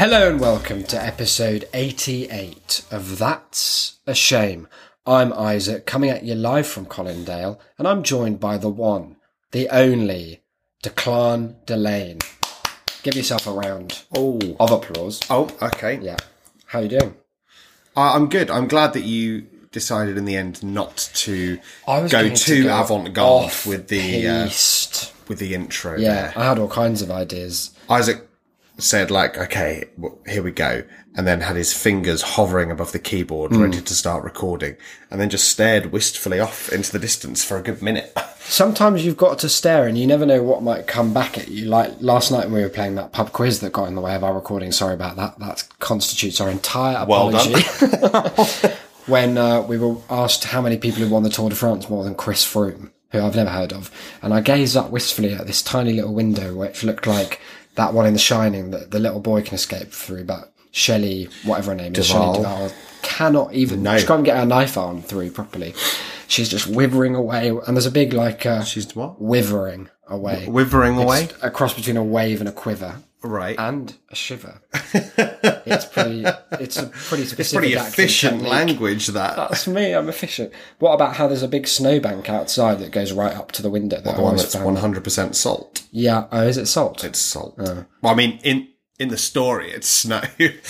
Hello and welcome to episode 88 of That's a Shame. I'm Isaac, coming at you live from Colindale, and I'm joined by the one, the only, Declan Delane. Give yourself a round Oh, of applause. oh, okay. Yeah. How you doing? Uh, I'm good. I'm glad that you decided in the end not to go too to avant-garde with the uh, with the intro. Yeah, there. I had all kinds of ideas. Isaac said like, "Okay, well, here we go," and then had his fingers hovering above the keyboard, Hmm. ready to start recording, and then just stared wistfully off into the distance for a good minute. Sometimes you've got to stare and you never know what might come back at you. Like last night when we were playing that pub quiz that got in the way of our recording. Sorry about that. That constitutes our entire Well done. apology. when uh, we were asked how many people had won the Tour de France more than Chris Froome, who I've never heard of, and I gazed up wistfully at this tiny little window which looked like that one in The Shining that the little boy can escape through, but Shelley, whatever her name is, Shelley. Duvall, cannot even. No. She can't get her knife arm through properly. She's just withering away, and there's a big like uh, She's what? withering away, Withering away, a cross between a wave and a quiver. Right? And a shiver. it's pretty. It's a pretty specific. Pretty efficient technique. language. That That's me. I'm efficient. What about how there's a big snowbank outside that goes right up to the window? That I the one that's one hundred percent salt. Yeah. Oh, is it salt? It's salt. Well, I mean, in in the story, it's snow,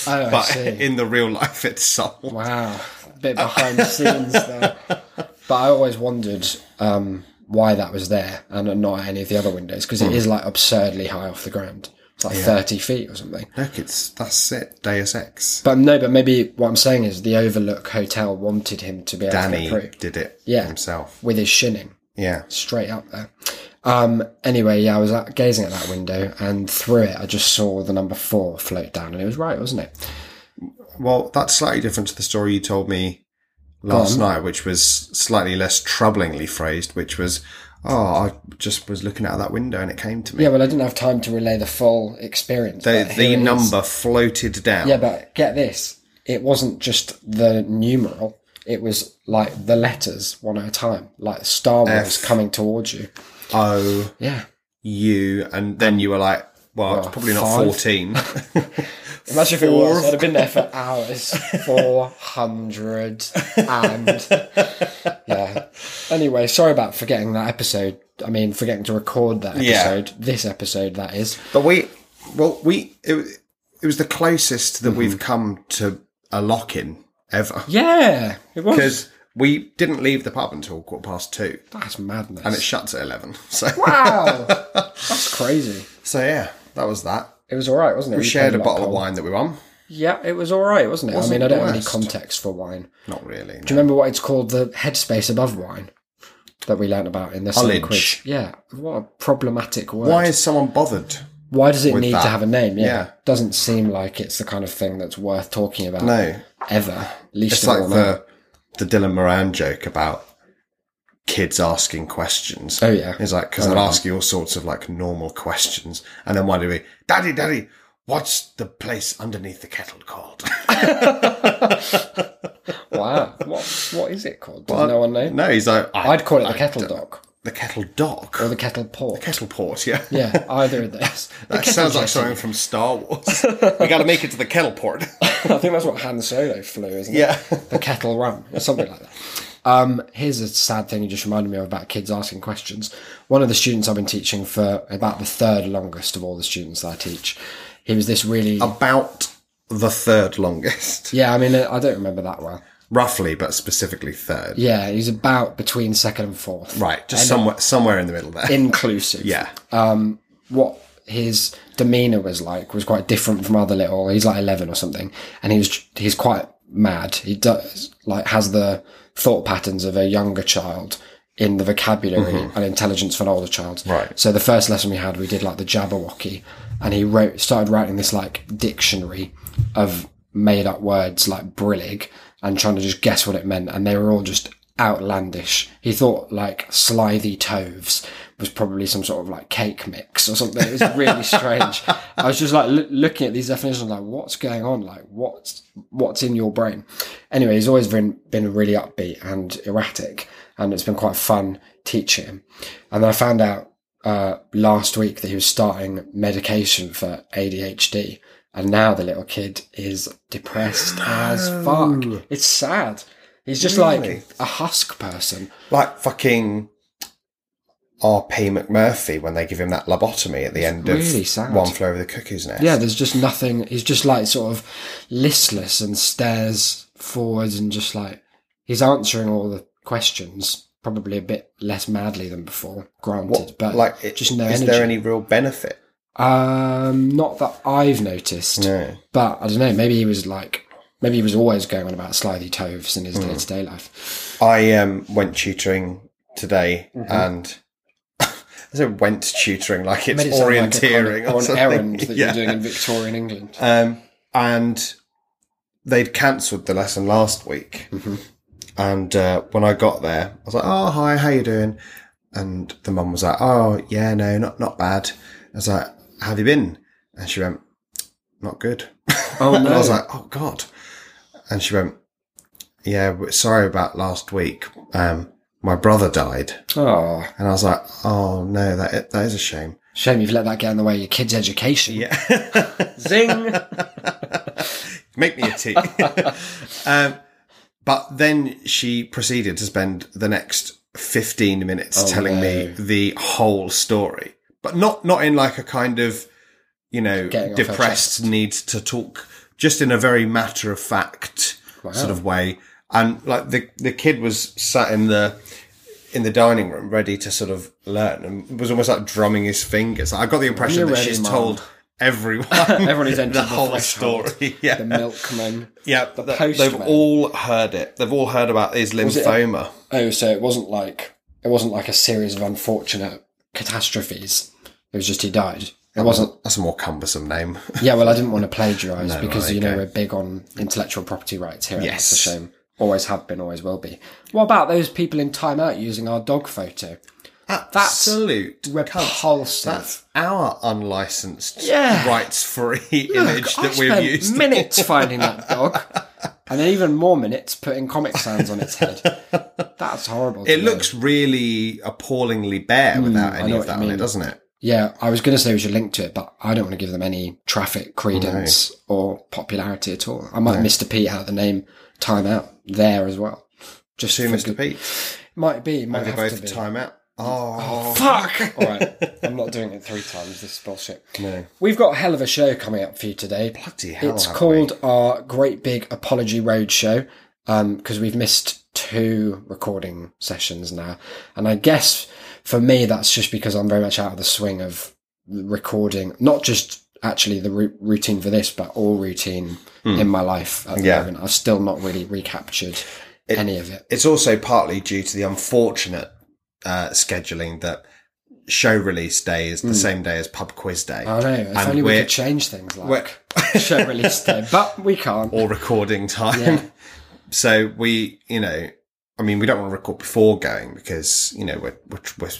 Oh, but in the real life, it's salt. Wow, a bit behind the scenes there. But I always wondered um, why that was there and not any of the other windows because it is like absurdly high off the ground. Like thirty feet or something. Look, it's that's it. Deus Ex. But no, but maybe what I'm saying is the Overlook Hotel wanted him to be able Danny to did it Yeah. himself. with his shinning Yeah. straight up there. Um, anyway, yeah, I was at, gazing at that window and through it, I just saw the number four float down, and it was right, wasn't it? Well, that's slightly different to the story you told me last night, which was slightly less troublingly phrased, which was, oh, I just was looking out of that window and it came to me. Yeah, well, I didn't have time to relay the full experience. the the it is. number floated down. Yeah, but get this. It wasn't just the numeral. It was like the letters one at a time, like Star Wars F. coming towards you. O Yeah. U, and then you were like, well, it's Well, probably not five. fourteen. Imagine if it Four. was. I'd have been there for hours. Four hundred and yeah. Anyway, sorry about forgetting that episode. I mean, forgetting to record that Yeah. episode. This episode, that is. but we, well, we it, was- it was the closest that Mm-hmm. we've come to a lock in ever Yeah, it was. because we didn't leave the pub until quarter past two, That's madness. and it shuts at eleven. So, wow, that's crazy. so yeah, that was that. It was all right, wasn't it? We shared a bottle of wine that we won. Yeah, it was all right, wasn't it? I Wasn't mean, I don't have any context for wine. Not really. Do you remember what it's called? The headspace above wine that we learned about in Ullage. quiz. Yeah, what a problematic word. Why is someone bothered? Why does it need that? to have a name? Yeah. Yeah. Doesn't seem like it's the kind of thing that's worth talking about No, ever. Least it's like the the Dylan Moran joke about kids asking questions. Oh, yeah. it's like because they'll ask you all sorts of like normal questions, and then one will we, "Daddy, Daddy, what's the place underneath the kettle called?" Wow. what what is it called? Does no one know? No, he's like, I, I'd call it the kettle dock The kettle dock. or the kettle port. The kettle port, yeah. yeah, either of those. That sounds like something from Star Wars. we got to make it to the kettle port. I think that's what Han Solo flew, isn't Yeah. it? The kettle run or something like that. Um, here's a sad thing you just reminded me of about kids asking questions. One of the students I've been teaching for about the third longest of all the students that I teach, he was this really About the third longest, yeah. I mean, I don't remember that well. roughly, but specifically third. Yeah, he's about between second and fourth, Right, just somewhere somewhere in the middle there. inclusive. yeah. Um, what his demeanor was like was quite different from other little. He's like eleven or something, and he was he's quite mad. He does like has the thought patterns of a younger child in the vocabulary mm-hmm. and intelligence for an older child. Right. So the first lesson we had, we did like the Jabberwocky, and he wrote started writing this like dictionary of made up words like brillig and trying to just guess what it meant, and they were all just outlandish. He thought like slithy toves was probably some sort of like cake mix or something. It was really strange. I was just like loo- looking at these definitions, like what's going on? Like what's what's in your brain? Anyway, he's always been been really upbeat and erratic. and it's been quite fun teaching him. And then I found out uh, last week that he was starting medication for ADHD, and now the little kid is depressed as fuck. It's sad. He's just Really? like a husk person. Like fucking R.P. McMurphy when they give him that lobotomy at the end really of sad. One Flew Over the Cuckoo's Nest. Yeah, there's just nothing. He's just like sort of listless and stares forwards and just like he's answering all the questions, probably a bit less madly than before, granted, What, but like, it- just no is energy. there any real benefit? Um, not that I've noticed, No. but I don't know. Maybe he was like, maybe he was always going on about slithy toves in his day to day life. I um, went tutoring today Mm-hmm. and I said went tutoring like it's it sound like orienteering or or an errand that Yeah. you're doing in Victorian England. Um, and they'd cancelled the lesson last week. Mm-hmm. And uh, when I got there, I was like, "Oh, hi, how you doing?" And the mum was like, "Oh, yeah, no, not not bad." I was like, "How have you been?" And she went, "Not good." Oh and I was like, "Oh God!" And she went, "Yeah, sorry about last week. Um, my brother died." Oh, And I was like, "Oh no, that that is a shame." shame you've let that get in the way of your kid's education. Yeah. Zing. Make me a tea. um, but then she proceeded to spend the next 15 minutes Oh, telling me the whole story, but not, not in like a kind of, you know, Getting depressed chest. need to talk, just in a very matter of fact sort of way. And like the, the kid was sat in the, in the dining room, ready to sort of learn, and was almost like drumming his fingers. I got the impression You're that she's Mum. told everyone, Everyone who's entered the the whole story. Yeah, The milkman. yeah, the th- postman. they've all heard it. They've all heard about his it a- lymphoma. Oh, so it wasn't like it wasn't like a series of unfortunate catastrophes. It was just he died. It wasn't. That's a more cumbersome name. Yeah, well, I didn't want to plagiarise because right, you know okay. we're big on intellectual property rights here. Yes. that's a shame. Always have been, always will be. What about those people in Time Out using our dog photo? Absolute cunts. Repulsive. That's our unlicensed, Yeah. rights-free Look, image I that we've spent used. minutes finding that dog, and then even more minutes putting Comic Sans on its head. That's horrible. It know. looks really appallingly bare hmm, without I any of that on it, doesn't it? Yeah, I was going to say we should link to it, but I don't want to give them any traffic credence or popularity at all. I might Mr. Pete out the name Time Out there as well. Just To Mr. good- Pete. Might be, might They have both to be. time out. Oh, oh. Fuck! All right, I'm not doing it three times. This is bullshit. no. We've got a hell of a show coming up for you today. Bloody hell, It's called our Great Big Apology Road Show um, because we've missed two recording sessions now. And I guess for me, that's just because I'm very much out of the swing of recording, not just actually the ru- routine for this, but all routine in my life at the. Yeah. moment. I've still not really recaptured any of it. It's also partly due to the unfortunate uh, scheduling that show release day is the same day as pub quiz day. I know. If And only we could change things like show release day, but we can't. or recording time. Yeah. so we, you know, I mean, we don't want to record before going because you know we're we're, we're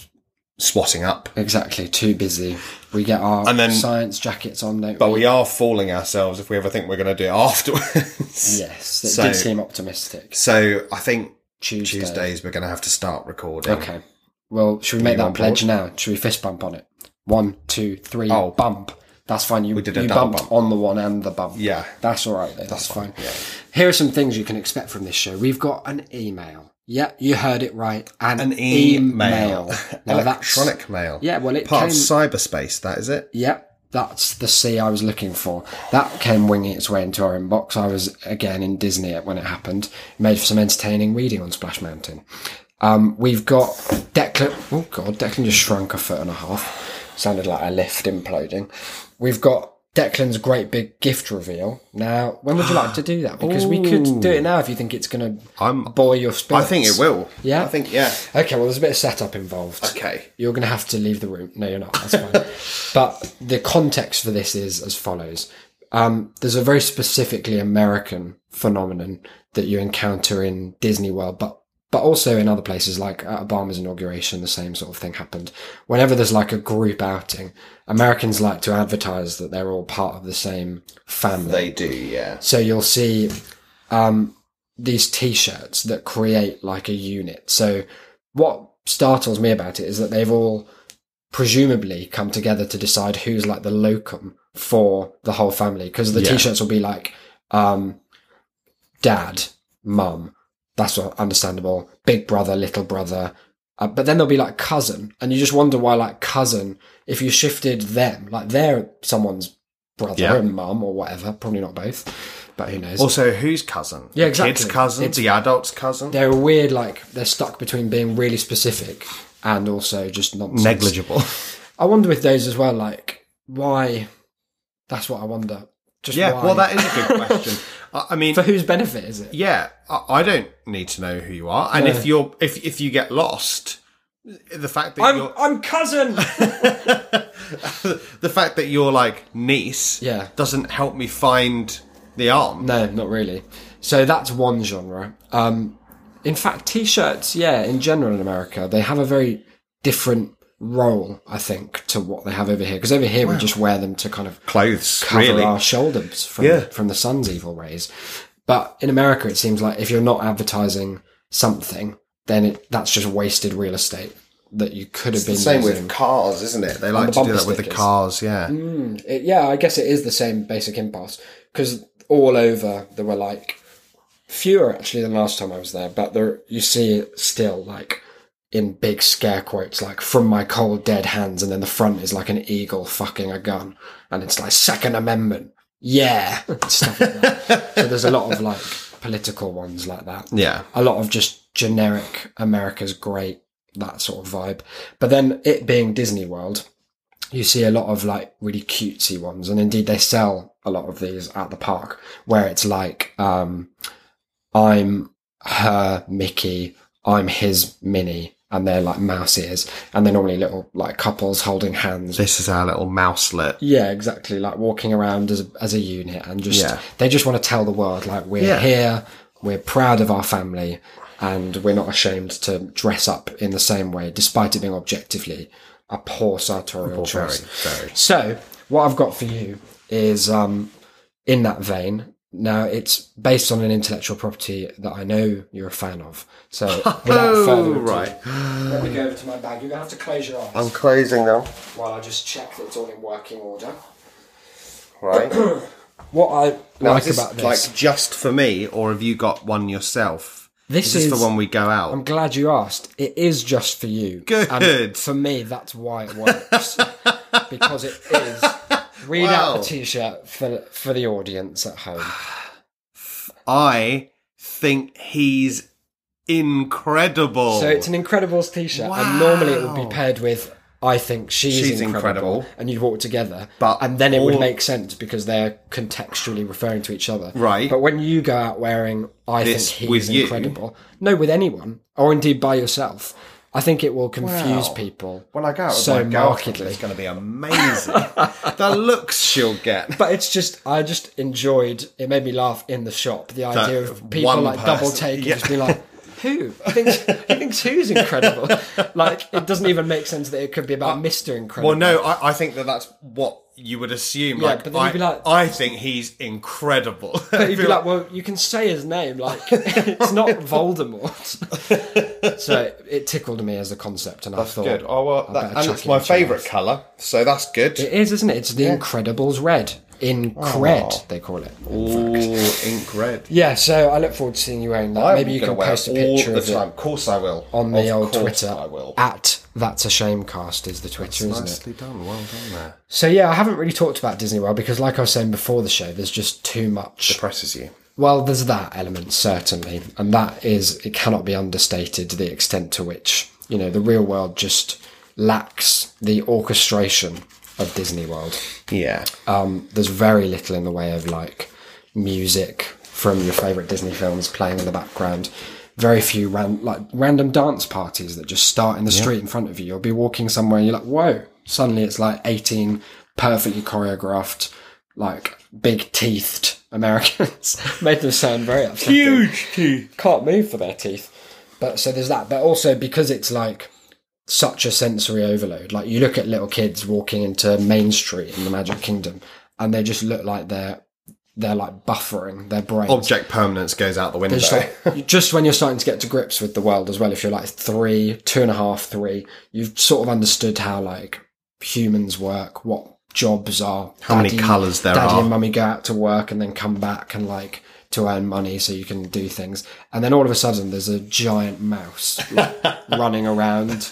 swatting up, Exactly. Too busy. We get our And then- science jackets on, don't but we? we are fooling ourselves if we ever think we're going to do it afterwards. Yes, it So- did seem optimistic. So I think Tuesday. Tuesdays we're going to have to start recording. Okay. Well, should we make that pledge now? Should we fist bump on it? One, two, three, Oh. bump. That's fine. You, did a you bumped bump. on the one and the bump. Yeah. That's all right, though. That's, fine. yeah. Here are some things you can expect from this show. We've got an email. Yeah, you heard it right. An, An email, that's- electronic mail. Yeah, well, it part came. of cyberspace. That is it. Yep, that's the C I was looking for. That came winging its way into our inbox. I was again in Disney when it happened. Made for some entertaining reading on Splash Mountain. Um, we've got Declan. Oh god, Declan just shrunk a foot and a half. Sounded like a lift imploding. We've got Declan's great big gift reveal. Now, when would you like to do that? Because we could do it now if you think it's going to I'm. buoy your I think it will. Yeah? I think yeah. Okay, well, there's a bit of setup involved. Okay. You're going to have to leave the room. No, you're not. That's fine. but the context for this is as follows. Um, there's a very specifically American phenomenon that you encounter in Disney World, but but also in other places like at Obama's inauguration, the same sort of thing happened. Whenever there's like a group outing, Americans like to advertise that they're all part of the same family. They do. Yeah. So you'll see um, these T-shirts that create like a unit. So what startles me about it is that they've all presumably come together to decide who's like the locum for the whole family because the Yeah. t-shirts will be like um dad mum that's understandable big brother little brother uh, but then there'll be like cousin and you just wonder why like cousin if you shifted them like they're someone's brother Yeah. and mum or whatever probably not both but who knows Also, whose cousin? Yeah, The exactly. Kid's cousin, It's- the adult's cousin. they're weird like they're stuck between being really specific and also just not Negligible. I wonder with those as well, like why? That's what I wonder. Just yeah, why? well, that is a good question. I, mean, for whose benefit is it? yeah, I, I don't need to know who you are, and No. if you're if if you get lost, the fact that you're I'm cousin. the fact that you're like niece, Yeah. doesn't help me find the arm. no, not really. So that's one genre. Um, in fact, t-shirts, yeah, in general in America, they have a very different role, I think, to what they have over here. Because over here we just wear them to kind of Clothes, cover really. our shoulders from Yeah. from the sun's evil rays. But in America, it seems like if you're not advertising something, then it, that's just wasted real estate that you could have been Same using. with cars, isn't it? They like the to do bumper that with the cars. Yeah, mm. It- yeah, I guess it is the same basic impulse because all over there were like fewer actually than last time I was there, but there you see it still like in big scare quotes like from my cold dead hands, and then the front is like an eagle fucking a gun, and it's like Second Amendment, yeah, like so there's a lot of like political ones like that yeah. a lot of just generic America's great, that sort of vibe. But then it being Disney World, you see a lot of like really cutesy ones. And indeed they sell a lot of these at the park where it's like, um, I'm her Mickey, I'm his Minnie, and they're like mouse ears. And they're normally little like couples holding hands This is our little mouselet. yeah, exactly. Like walking around as a, as a unit and just Yeah. they just want to tell the world like we're Yeah. here, we're proud of our family, and we're not ashamed to dress up in the same way, despite it being objectively a poor sartorial Very, choice. very. So, what I've got for you is um, in that vein. Now, it's based on an intellectual property that I know you're a fan of. So, without further oh, ado, Oh, right. let me go over to my bag. You're going to have to close your eyes I'm closing now. while I just check that it's all in working order. Right. What I Now, like is this about this, like just for me, or have you got one yourself? this Is this is. for when we go out? I'm glad you asked. It is just for you. Good. And for me, that's why it works because it is. Read Wow. out the t-shirt for for the audience at home. I think he's incredible. So it's an Incredibles t-shirt, and normally it would be paired with. I think she's, She's incredible, incredible. and you'd walk together, But and then it would make sense because they're contextually referring to each other, Right. But when you go out wearing, I This think he's you? incredible. No, with anyone, or indeed by yourself, I think it will confuse Wow. people. when I go out with so my markedly. it's going to be amazing. the looks she'll get. But it's just, I just enjoyed. It made me laugh in the shop. The idea of people like double person- take and yeah. just be like, "Who? He thinks he thinks who's incredible." like it doesn't even make sense that it could be about uh, Mister Incredible. Well, no, I, I think that that's what you would assume. Yeah, like, but then I, you'd be like- I think he's incredible. But you'd be like, well, you can say his name. Like, it's not Voldemort. so it tickled me as a concept, and I thought, good. Oh well, I that, and it's my favourite mouth. colour, so that's good. It is, isn't it? It's the Incredibles red. In oh. cred, Oh. they call it. Ooh, ink red. Yeah, so I look forward to seeing you wearing that. I'm Maybe you can wear post a it picture all of the it. Of course, I will. on the Of old Twitter. I will. At that's a shamecast is the Twitter, isn't it? Nicely done. Well done there. So yeah, I haven't really talked about Disney World because, like I was saying before the show, there's just too much. Depresses you. Well, there's that element certainly, and that is it cannot be understated to the extent to which you know the real world just lacks the orchestration of Disney World. Yeah. Um, there's very little in the way of like music from your favorite Disney films playing in the background. Very few ran- like random dance parties that just start in the street in front of you. You'll be walking somewhere and you're like, whoa! Suddenly it's like 18 perfectly choreographed, like big teethed Americans. Made them sound very upsetting Huge teeth. can't move for their teeth. But so there's that. But also because it's like such a sensory overload. Like you look at little kids walking into Main Street in the Magic Kingdom, and they just look like they're they're like buffering their brains. Object permanence goes out the window. It's like, just when you're starting to get to grips with the world as well, if you're like three, two and a half, three, you've sort of understood how like humans work, what jobs are, How many colours there daddy are. and mummy go out to work and then come back and like to earn money so you can do things. And then all of a sudden there's a giant mouse like, running around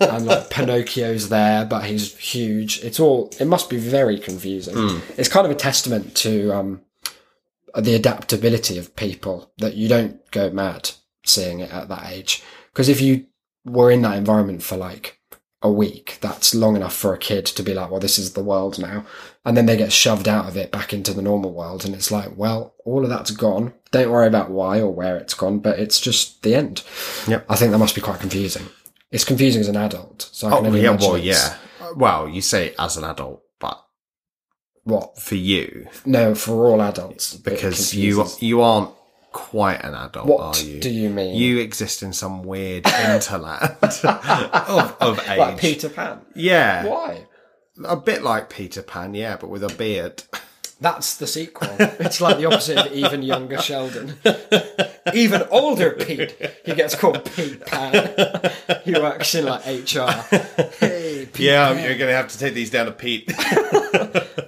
and like Pinocchio's there, but he's huge. It's all, it must be very confusing. Hmm. It's kind of a testament to, um, the adaptability of people that you don't go mad seeing it at that age. Because if you were in that environment for like a week, that's long enough for a kid to be like, well, this is the world now. And then they get shoved out of it back into the normal world. And it's like, well, all of that's gone. Don't worry about why or where it's gone, but it's just the end. Yep. I think that must be quite confusing. It's confusing as an adult. So I can Oh, yeah, well, yeah. Well, you say as an adult, but What? for you, No, for all adults. because you you aren't quite an adult, What are you? do you mean? You exist in some weird interland of, of age. like Peter Pan. yeah, Why? a bit like Peter Pan, yeah, but with a beard. That's the sequel. It's like the opposite of even younger Sheldon. even older Pete. He gets called Pete Pan. He works in like HR. Hey, Pete Yeah, Pan. you're going to have to take these down to Pete.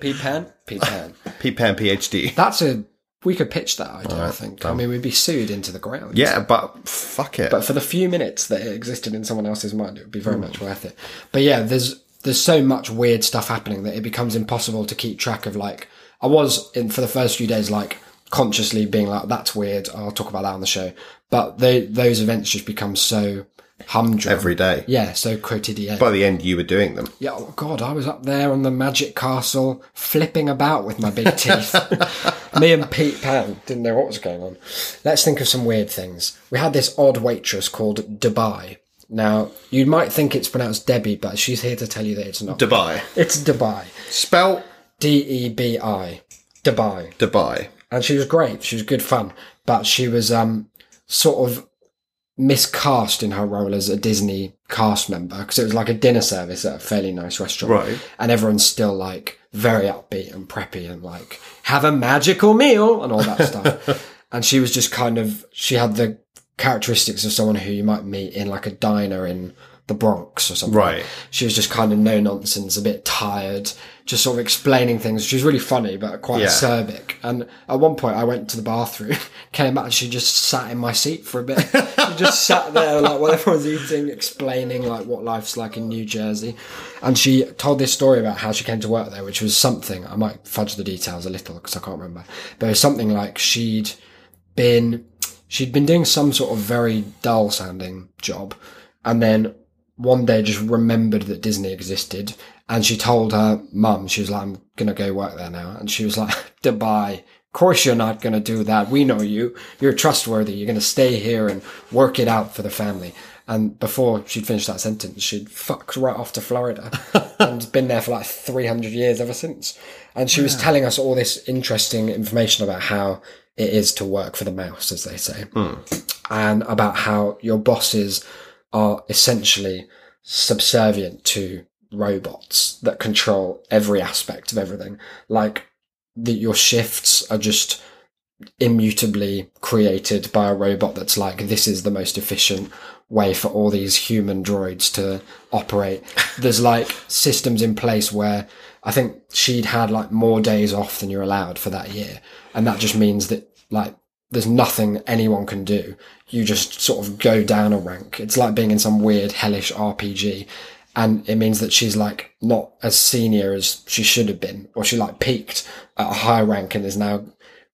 Pete Pan? Pete Pan. Pete Pan, PhD. That's a. We could pitch that idea, I think. I mean, we'd be sued into the ground. Yeah, but fuck it. But for the few minutes that it existed in someone else's mind, it would be very hmm. much worth it. But yeah, there's there's so much weird stuff happening that it becomes impossible to keep track of. Like I was in for the first few days, like consciously being like, "That's weird." I'll talk about that on the show. But they, those events just become so humdrum Every day. Yeah, so quotidian. By the end, you were doing them. Yeah, oh God, I was up there on the magic castle, flipping about with my big teeth. Me and Pete Pan didn't know what was going on. Let's think of some weird things. We had this odd waitress called Dubai. Now, you might think it's pronounced Debbie, but she's here to tell you that it's not. Dubai. it's Dubai. Spell D E B I. Dubai. Dubai. And she was great. She was good fun. But she was um sort of miscast in her role as a Disney cast member because it was like a dinner service at a fairly nice restaurant. Right. And everyone's still like very upbeat and preppy and like have a magical meal and all that stuff. and she was just kind of she had the characteristics of someone who you might meet in like a diner in the Bronx or something. Right. She was just kind of no nonsense, a bit tired, just sort of explaining things. She was really funny, but quite Yeah. acerbic. And at one point, I went to the bathroom, came back, and she just sat in my seat for a bit. she just sat there, like while everyone's eating, explaining like what life's like in New Jersey. And she told this story about how she came to work there, which was something. I might fudge the details a little because I can't remember, but it was something like she'd been she'd been doing some sort of very dull sounding job and then one day just remembered that Disney existed and she told her mum, she was like, I'm gonna go work there now. And she was like, Dubai, of course you're not gonna do that. We know you. You're trustworthy. You're gonna stay here and work it out for the family. And before she'd finished that sentence, she'd fucked right off to Florida and been there for like 300 years ever since. And she was telling us all this interesting information about how it is to work for the mouse, as they say, hmm. and about how your bosses are essentially subservient to robots that control every aspect of everything. Like that your shifts are just immutably created by a robot that's like, this is the most efficient way for all these human droids to operate. There's like systems in place where I think she'd had like more days off than you're allowed for that year. And that just means that like there's nothing anyone can do. You just sort of go down a rank. It's like being in some weird hellish RPG. And it means that she's like not as senior as she should have been, or she like peaked at a high rank and is now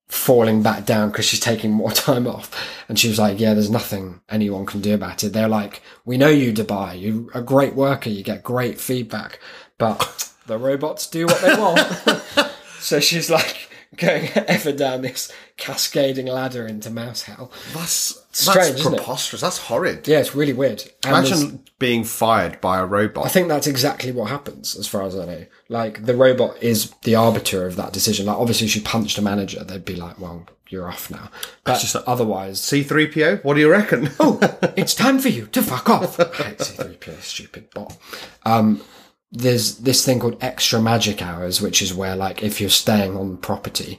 falling back down because she's taking more time off. And she was like, yeah, there's nothing anyone can do about it. They're like, we know you, Dubai. You're a great worker. You get great feedback, but the robots do what they want. so she's like going ever down this cascading ladder into mouse hell. That's, Strange, that's isn't it? preposterous. That's horrid. Yeah, it's really weird. And Imagine being fired by a robot. I think that's exactly what happens, as far as I know. Like the robot is the arbiter of that decision. Like obviously, if she punched a manager, they'd be like, "Well, you're off now." But just- otherwise, C3PO, what do you reckon? oh, it's time for you to fuck off. I hate C3PO, stupid bot. Um, there's this thing called extra magic hours, which is where, like, if you're staying on property,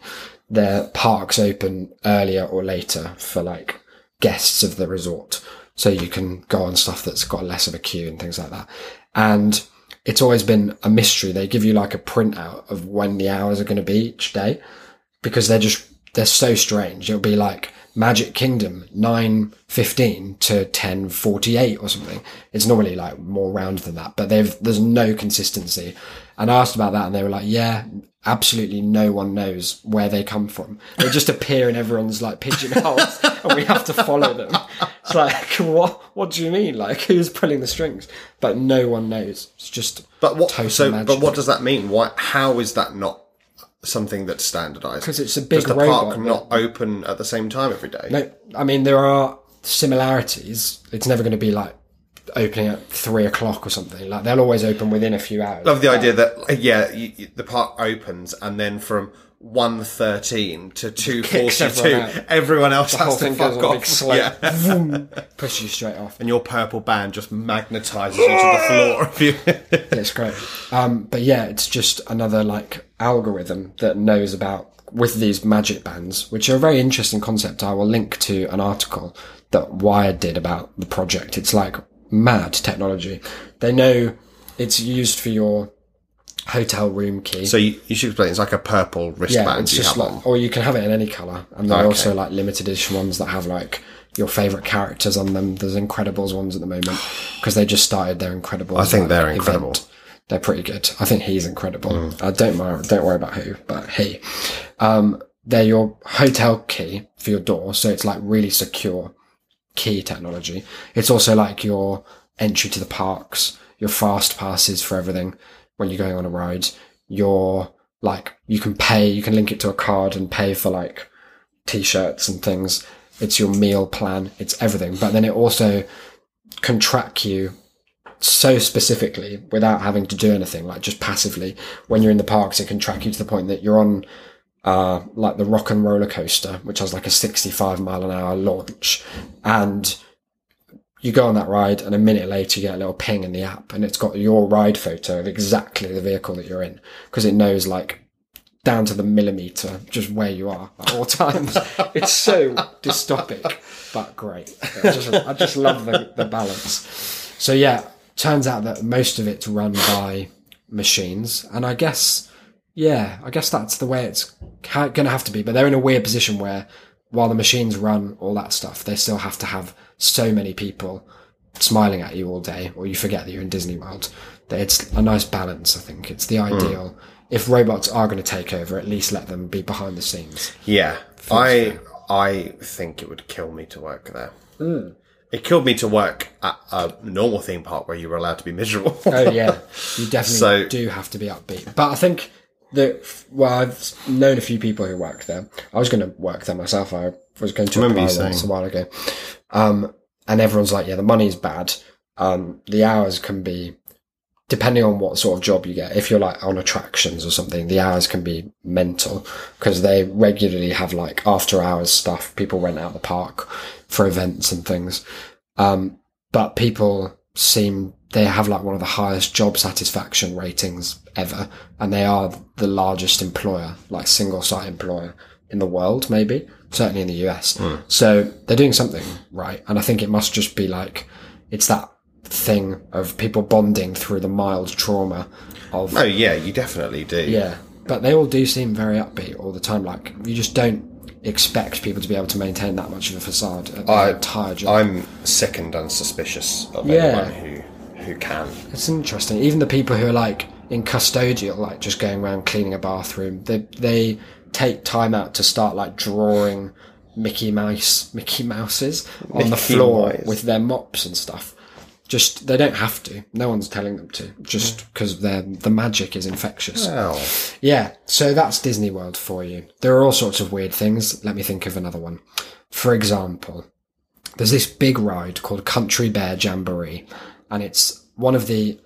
their parks open earlier or later for like guests of the resort. So you can go on stuff that's got less of a queue and things like that. And it's always been a mystery. They give you like a printout of when the hours are going to be each day because they're just, they're so strange. It'll be like Magic Kingdom, 9.15 to 10.48 or something. It's normally like more round than that, but they've, there's no consistency. And I asked about that and they were like, yeah, absolutely no one knows where they come from. They just appear in everyone's like pigeonholes and we have to follow them. It's like, what, what do you mean? Like who's pulling the strings? But no one knows. It's just, But what? So, magic. but what does that mean? Why? How is that not something that's standardized. Because it's a big Does the robot park not open at the same time every day? No, I mean there are similarities. It's never going to be like opening at three o'clock or something. Like they'll always open within a few hours. Love the idea that yeah, you, you- the park opens and then from. 1.13 to 2.42 everyone everyone else the has to fuck goes on big off yeah. push you straight off. and your purple band just magnetizes you to the floor of you It's great. Um, but yeah, it's just another like algorithm that knows about with these magic bands, which are a very interesting concept. I will link to an article that Wired did about the project. It's like mad technology. They know it's used for your hotel room key. so you, you should explain it's like a purple wristband. yeah, it's just like, on or you can have it in any color. And there are also like limited edition ones that have like your favorite characters on them. There's Incredibles ones at the moment because they just started their Incredibles. I think they're incredible. They're pretty good. I think he's incredible. Mm. I don't worry, don't worry about who, but he. Um, they're your hotel key for your door, so it's like really secure key technology. It's also like your entry to the parks, your fast passes for everything when you're going on a ride. you're like you can pay, you can link it to a card and pay for like t-shirts and things. It's your meal plan. It's everything. But then it also can track you so specifically without having to do anything, like just passively. When you're in the parks, it can track you to the point that you're on uh, like the rock and roller coaster, which has like a 65 mile an hour launch. And you go on that ride and a minute later you get a little ping in the app and it's got your ride photo of exactly the vehicle that you're in because it knows like down to the millimeter just where you are at all times. it's so dystopic, but great. I just, I just love the, the balance. So yeah, turns out that most of it's run by machines and I guess, yeah, I guess that's the way it's going to have to be, but they're in a weird position where while the machines run all that stuff, they still have to have so many people smiling at you all day, or you forget that you're in Disney World. That it's a nice balance. I think it's the hmm. ideal. If robots are going to take over, at least let them be behind the scenes. Yeah, I I think it would kill me to work there. Hmm. It killed me to work at a normal theme park where you were allowed to be miserable. Oh yeah, you definitely So- do have to be upbeat. But I think that well, I've known a few people who work there. I was going to work there myself. I was going to remember you saying. a while ago, um, and everyone's like, "Yeah, the money's bad. Um, the hours can be." Depending on what sort of job you get, if you're like on attractions or something, the hours can be mental because they regularly have like after hours stuff. People rent out the park for events and things. Um, but people seem they have like one of the highest job satisfaction ratings ever, and they are the largest employer, like single site employer in the world, maybe certainly in the US. Hmm. So they're doing something right, and I think it must just be like it's that thing of people bonding through the mild trauma of oh yeah, you definitely do. yeah, but they all do seem very upbeat all the time. Like you just don't expect people to be able to maintain that much of a facade at I- entire job. I'm sickened and suspicious of Yeah. anyone who who can. It's interesting. Even the people who are like in custodial, like just going around cleaning a bathroom, they they take time out to start like drawing Mickey Mouse Mickey Mouses on the floor Mouse. with their mops and stuff. Just they don't have to. No one's telling them to. Just because their the magic is infectious. Wow. Yeah, so that's Disney World for you. There are all sorts of weird things. Let me think of another one. For example, there's this big ride called Country Bear Jamboree, and it's one of the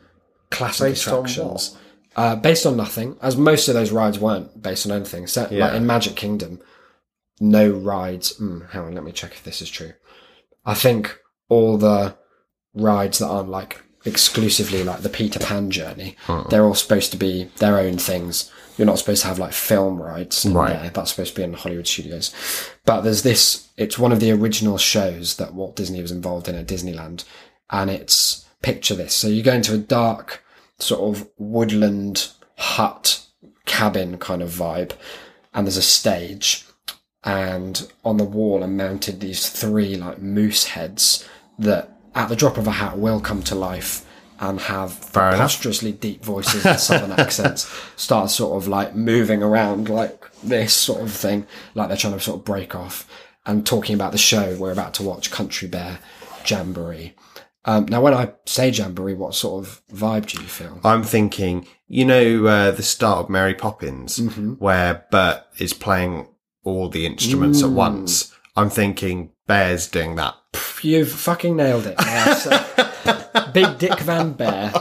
classic Based on attractions. Uh, based on nothing, as most of those rides weren't based on anything. So, like in Magic Kingdom, no rides. Mm, hang on, let me check if this is true. I think all the rides that aren't like exclusively like the Peter Pan journey, they're all supposed to be their own things. you're not supposed to have like film rides. Right. there. That's supposed to be in Hollywood studios. But there's this, it's one of the original shows that Walt Disney was involved in at Disneyland. And it's, picture this. So you go into a dark, sort of woodland hut cabin kind of vibe. And there's a stage. And on the wall are mounted these three like moose heads that at the drop of a hat will come to life and have enough. preposterously deep voices and southern accents start sort of like moving around like this sort of thing, like they're trying to sort of break off and talking about the show we're about to watch, Country Bear Jamboree. Um, now, when I say Jamboree, what sort of vibe do you feel? I'm thinking, you know, uh, the start of Mary Poppins, Mm-hmm. where Bert is playing all the instruments Mm. at once. I'm thinking Bear's doing that. You've fucking nailed it. Yeah, so- Big Dick Van Bear.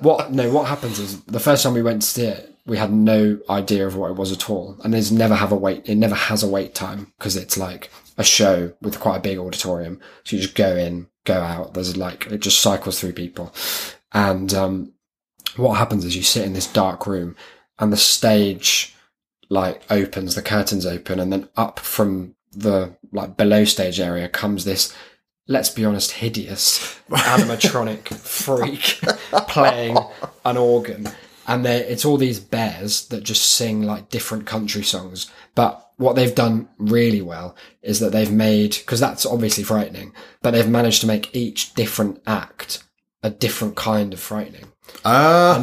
What? No. What happens is the first time we went to see it, we had no idea of what it was at all, and there's never have a wait. It never has a wait time because it's like a show with quite a big auditorium. So you just go in, go out. There's like it just cycles through people, and um, what happens is you sit in this dark room, and the stage like opens, the curtains open, and then up from the like below stage area comes this let's be honest, hideous animatronic freak playing an organ. And it's all these bears that just sing like different country songs. But what they've done really well is that they've made, because that's obviously frightening, but they've managed to make each different act a different kind of frightening. Oh,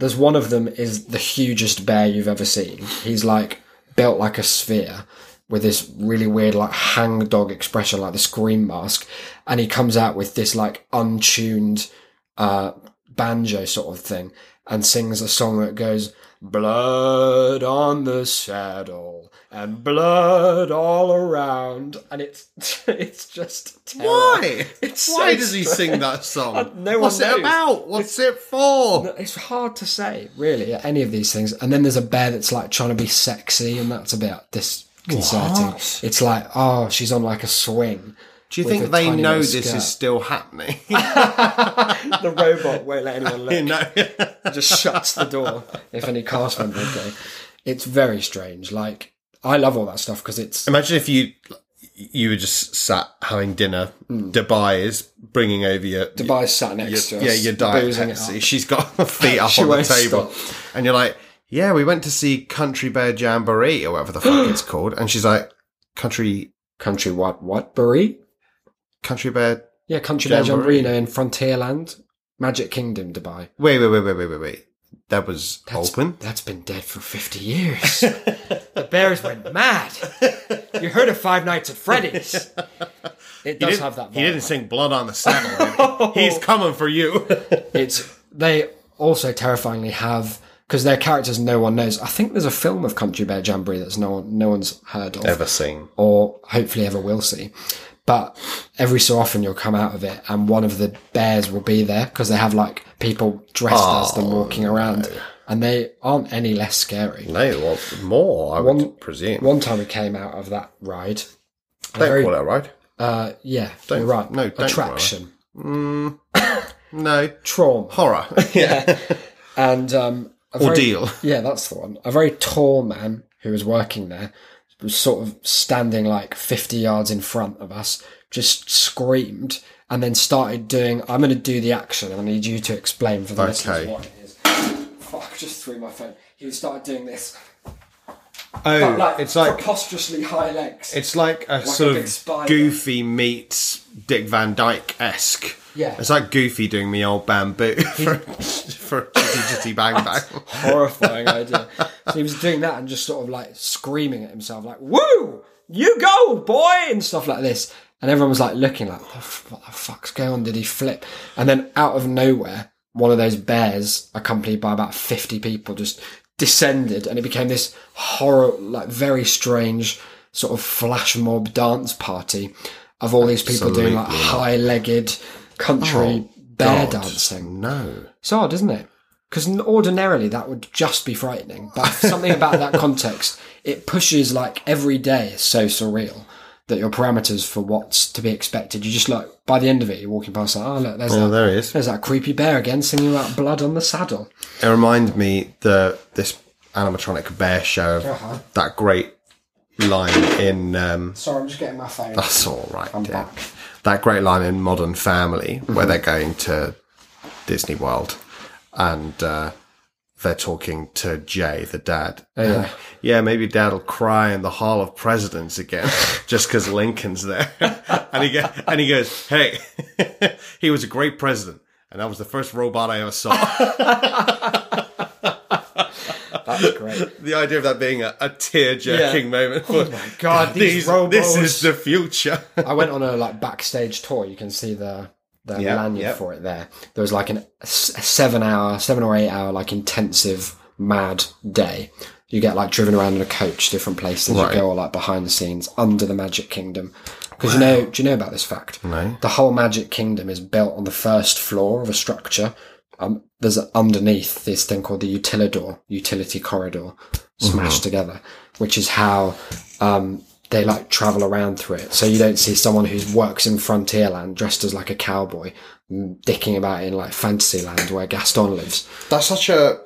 There's one of them is the hugest bear you've ever seen. He's like built like a sphere with this really weird like hangdog expression, like the scream mask, and he comes out with this like untuned uh, banjo sort of thing and sings a song that goes blood on the saddle and blood all around and it's it's just terror. why? It's why so does he sing that song? Uh, no one What's knows. it about? What's it for? It's hard to say, really, any of these things. And then there's a bear that's like trying to be sexy, and that's about bit disconcerting. What? It's like, oh, she's on like a swing. Do you think they know this skirt. is still happening? the robot won't let anyone look. It just shuts the door if any cast member would go. It's very strange. Like, I love all that stuff because it's Imagine if you you were just sat having dinner. Hmm. Dubai is bringing over your Dubai sat next your, to us. yeah your diet Pepsi. She's got her feet up on the table, stop. and you're like, "Yeah, we went to see Country Bear Jamboree or whatever the fuck it's called," and she's like, "Country Country what? What? Bury? Country Bear." Yeah, Country Bear Jamboree. In Frontierland. Magic Kingdom, Dubai. Wait, wait, wait, wait, wait, wait, wait. That was That's- open. That's been dead for 50 years. the bears went mad. You heard of Five Nights at Freddy's. It does have that vibe. He didn't sing "Blood on the Saddle." He's coming for you. It's they also terrifyingly have because their characters no one knows. I think there's a film of Country Bear Jamboree that's no one no one's heard of Ever seen? or hopefully ever will see. But every so often you'll come out of it and one of the bears will be there because they have like people dressed as them walking around and they aren't any less scary. No, well, more. I would One- presume. One time we came out of that ride. don't very- call it a ride. Uh, yeah, you're right. no, don't attraction, No trauma, horror. yeah, and um, a very- Ordeal. yeah, that's the one. A very tall man who was working there was sort of standing like 50 yards in front of us, just screamed and then started doing. I'm going to do the action. and I need you to explain for the listeners Okay. what it is. Fuck! Just threw my phone. He started doing this, Oh, like it's like preposterously high legs. it's like a a sort big of. Goofy meets Dick Van Dyke esque. Yeah. it's like Goofy doing me old bamboo for for Chitty Chitty Bang Bang. horrifying idea. So he was doing that and just sort of like screaming at himself, like "Woo, you go, boy!" and stuff like this. And everyone was like looking like, "What the what the fuck's going on? Did he flip?" And then out of nowhere, one of those bears, accompanied by about fifty people, just descended, and it became this horror, like very strange sort of flash mob dance party of all these people doing like high-legged country oh, bear God, dancing. No, It's odd, isn't it? Because ordinarily that would just be frightening, but something about that context, it pushes like every day is so surreal that your parameters for what's to be expected. You just like by the end of it, you're walking past like, oh look, there's Oh, that, there he is. there's that creepy bear again singing about blood on the saddle. It reminds me the this animatronic bear show. Uh-huh. That great line in. Um, Sorry, I'm just getting my phone. that's all right. I'm dear. back. That great line in Modern Family Mm-hmm. where they're going to Disney World and uh, they're talking to Jay, the dad. Oh, yeah. yeah, maybe Dad'll cry in the Hall of Presidents again just because Lincoln's there. and he go, and he goes, "Hey, he was a great president." And that was the first robot I ever saw. That's great. the idea of that being a, a tear jerking Yeah. moment. Oh my God, these robos. This is the future. I went on a like backstage tour. You can see the the Yeah, lanyard yeah. for it there. There was like an, a seven hour, seven or eight hour like intensive mad day. You get like driven around in a coach, different places. Right. You go all like behind the scenes under the Magic Kingdom. Because you know, do you know about this fact? No. The whole Magic Kingdom is built on the first floor of a structure. Um, there's a, underneath this thing called the utilidor, utility corridor, smashed together, which is how um, they like travel around through it. So you don't see someone who works in Frontierland dressed as like a cowboy, mm, dicking about in like Fantasyland where Gaston lives. That's such a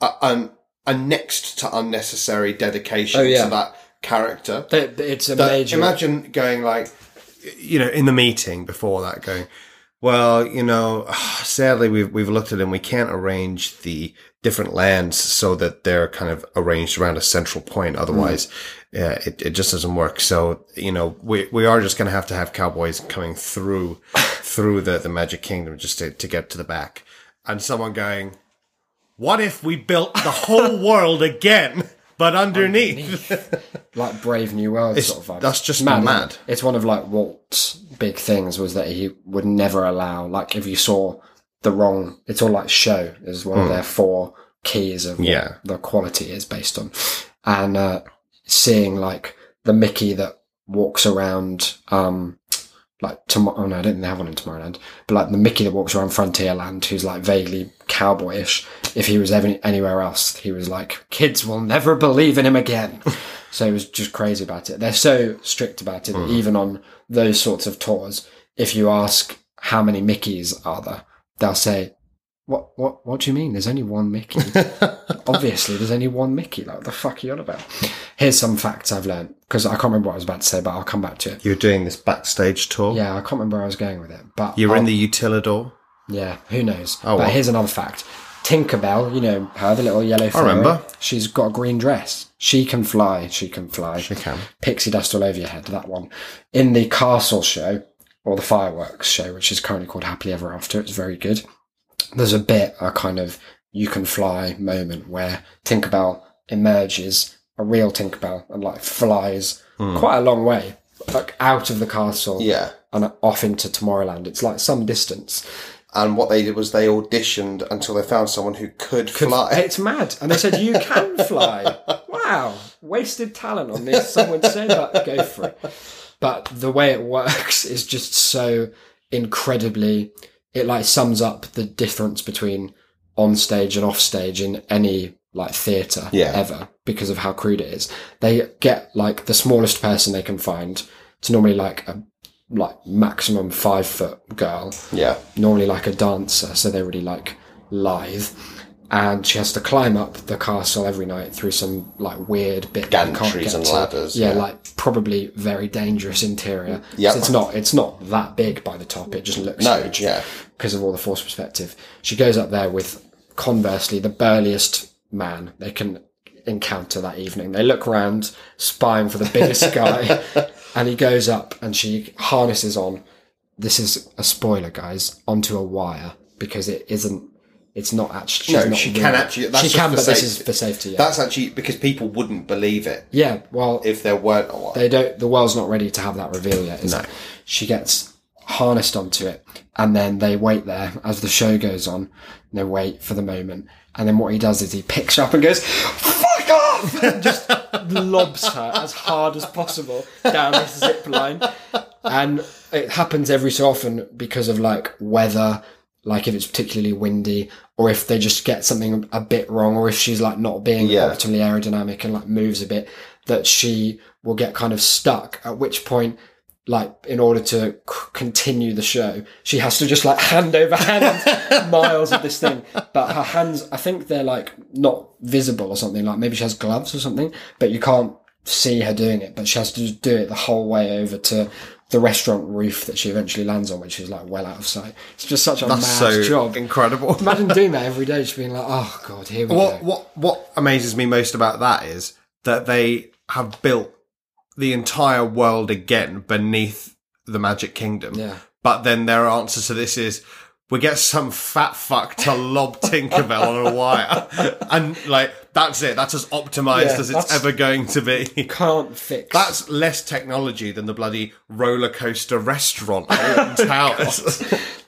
a, an, a next to unnecessary dedication Oh, yeah. to that character. But it's a That- major. Imagine going like, you know, in the meeting before that, going, well, you know, sadly we've we've looked at him. we can't arrange the different lands so that they're kind of arranged around a central point. Otherwise, uh, it it just doesn't work. So you know, we we are just going to have to have cowboys coming through through the the Magic Kingdom just to to get to the back, and someone going. What if we built the whole world again, but underneath? like Brave New World It's- sort of vibe. that's just isn't mad. It's one of like Walt's big things was that he would never allow like if you saw the wrong. It's all like show is one of their four keys of. Yeah. the quality is based on, and uh, seeing like the Mickey that walks around. um like tomorrow, oh no, I don't think they have one in Tomorrowland, but like the Mickey that walks around Frontierland, who's like vaguely cowboyish. If he was ever anywhere else, he was like, kids will never believe in him again. so he was just crazy about it. They're so strict about it, that even on those sorts of tours. If you ask how many Mickeys are there, they'll say, what, what, what do you mean? There's only one Mickey. Obviously, there's only one Mickey. Like, what the fuck are you on about? Here's some facts I've learned because I can't remember what I was about to say, but I'll come back to it. You're doing this backstage tour. Yeah, I can't remember where I was going with it, but You're I'll- in the Utilidor. yeah, who knows? Oh, but well. here's another fact. Tinkerbell, you know her, the little yellow fairy. I remember. She's got a green dress. She can fly. She can fly. She can. Pixie dust all over your head. That one. In the castle show or the fireworks show, which is currently called Happily Ever After, it's very good. There's a bit, a kind of you can fly moment where Tinkerbell emerges, a real Tinkerbell, and like flies hmm. quite a long way, like out of the castle. Yeah. and off into Tomorrowland. It's like some distance. And what they did was they auditioned until they found someone who could, fly. It's mad. And they said, You can fly. wow. Wasted talent on this. Someone said that. Go for it. But the way it works is just so incredibly, it like sums up the difference between on stage and off stage in any like theatre Yeah. ever because of how crude it is. They get like the smallest person they can find. It's normally like a like maximum five foot girl Yeah. normally like a dancer, so they're really like lithe. And she has to climb up the castle every night through some like weird bit Gantries and to. ladders, Yeah, yeah. like probably very dangerous interior. So it's not it's not that big by the top. It just looks No, huge yeah. because of all the force perspective. She goes up there with conversely the burliest man they can encounter that evening. They look round, spying for the biggest guy, and he goes up and she harnesses on. This is a spoiler, guys, onto a wire because it isn't. It's not actually. No, not she real. can actually- that's she can, but this is for safety. Yeah. That's actually because people wouldn't believe it yeah. Well, if there weren't a wire. they don't. The world's not ready to have that reveal yet. Is No. it? She gets harnessed onto it, and then they wait there as the show goes on. They wait for the moment, and then what he does is he picks her up and goes, "Fuck off!" and just lobs her as hard as possible down this zip line, and it happens every so often because of like weather. Like if it's particularly windy, or if they just get something a bit wrong, or if she's like not being Yeah. optimally aerodynamic and like moves a bit, that she will get kind of stuck. At which point, like in order to c- continue the show, she has to just like hand over hand miles of this thing. But her hands, I think they're like not visible or something. Like maybe she has gloves or something, but you can't see her doing it. But she has to just do it the whole way over to the restaurant roof that she eventually lands on, which is like well out of sight. It's just such a That's mad so job. incredible. Imagine doing that every day, just being like, oh god, here we what go. what what amazes me most about that is that they have built the entire world again beneath the Magic Kingdom. Yeah. But then their answer to this is we get some fat fuck to lob Tinkerbell on a wire. And like that's it. That's as optimized Yeah, as it's ever going to be. Can't fix. That's less technology than the bloody roller coaster restaurant at oh, Towers.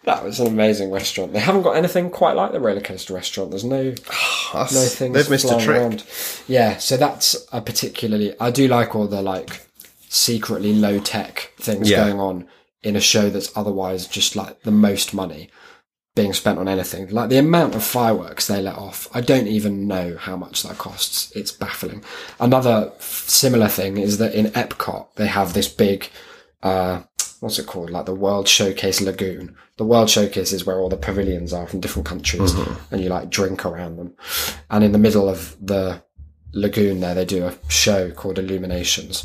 that was an amazing restaurant. They haven't got anything quite like the roller coaster restaurant. There's no no things They've missed a trick. around. Yeah, so that's a particularly. I do like all the like secretly low tech things Yeah. going on in a show that's otherwise just like the most money being spent on anything. Like the amount of fireworks they let off, I don't even know how much that costs. It's baffling. Another f- similar thing is that in Epcot they have this big. Uh, what's it called? Like the World Showcase Lagoon. The World Showcase is where all the pavilions are from different countries and you like drink around them. And in the middle of the lagoon there, they do a show called Illuminations.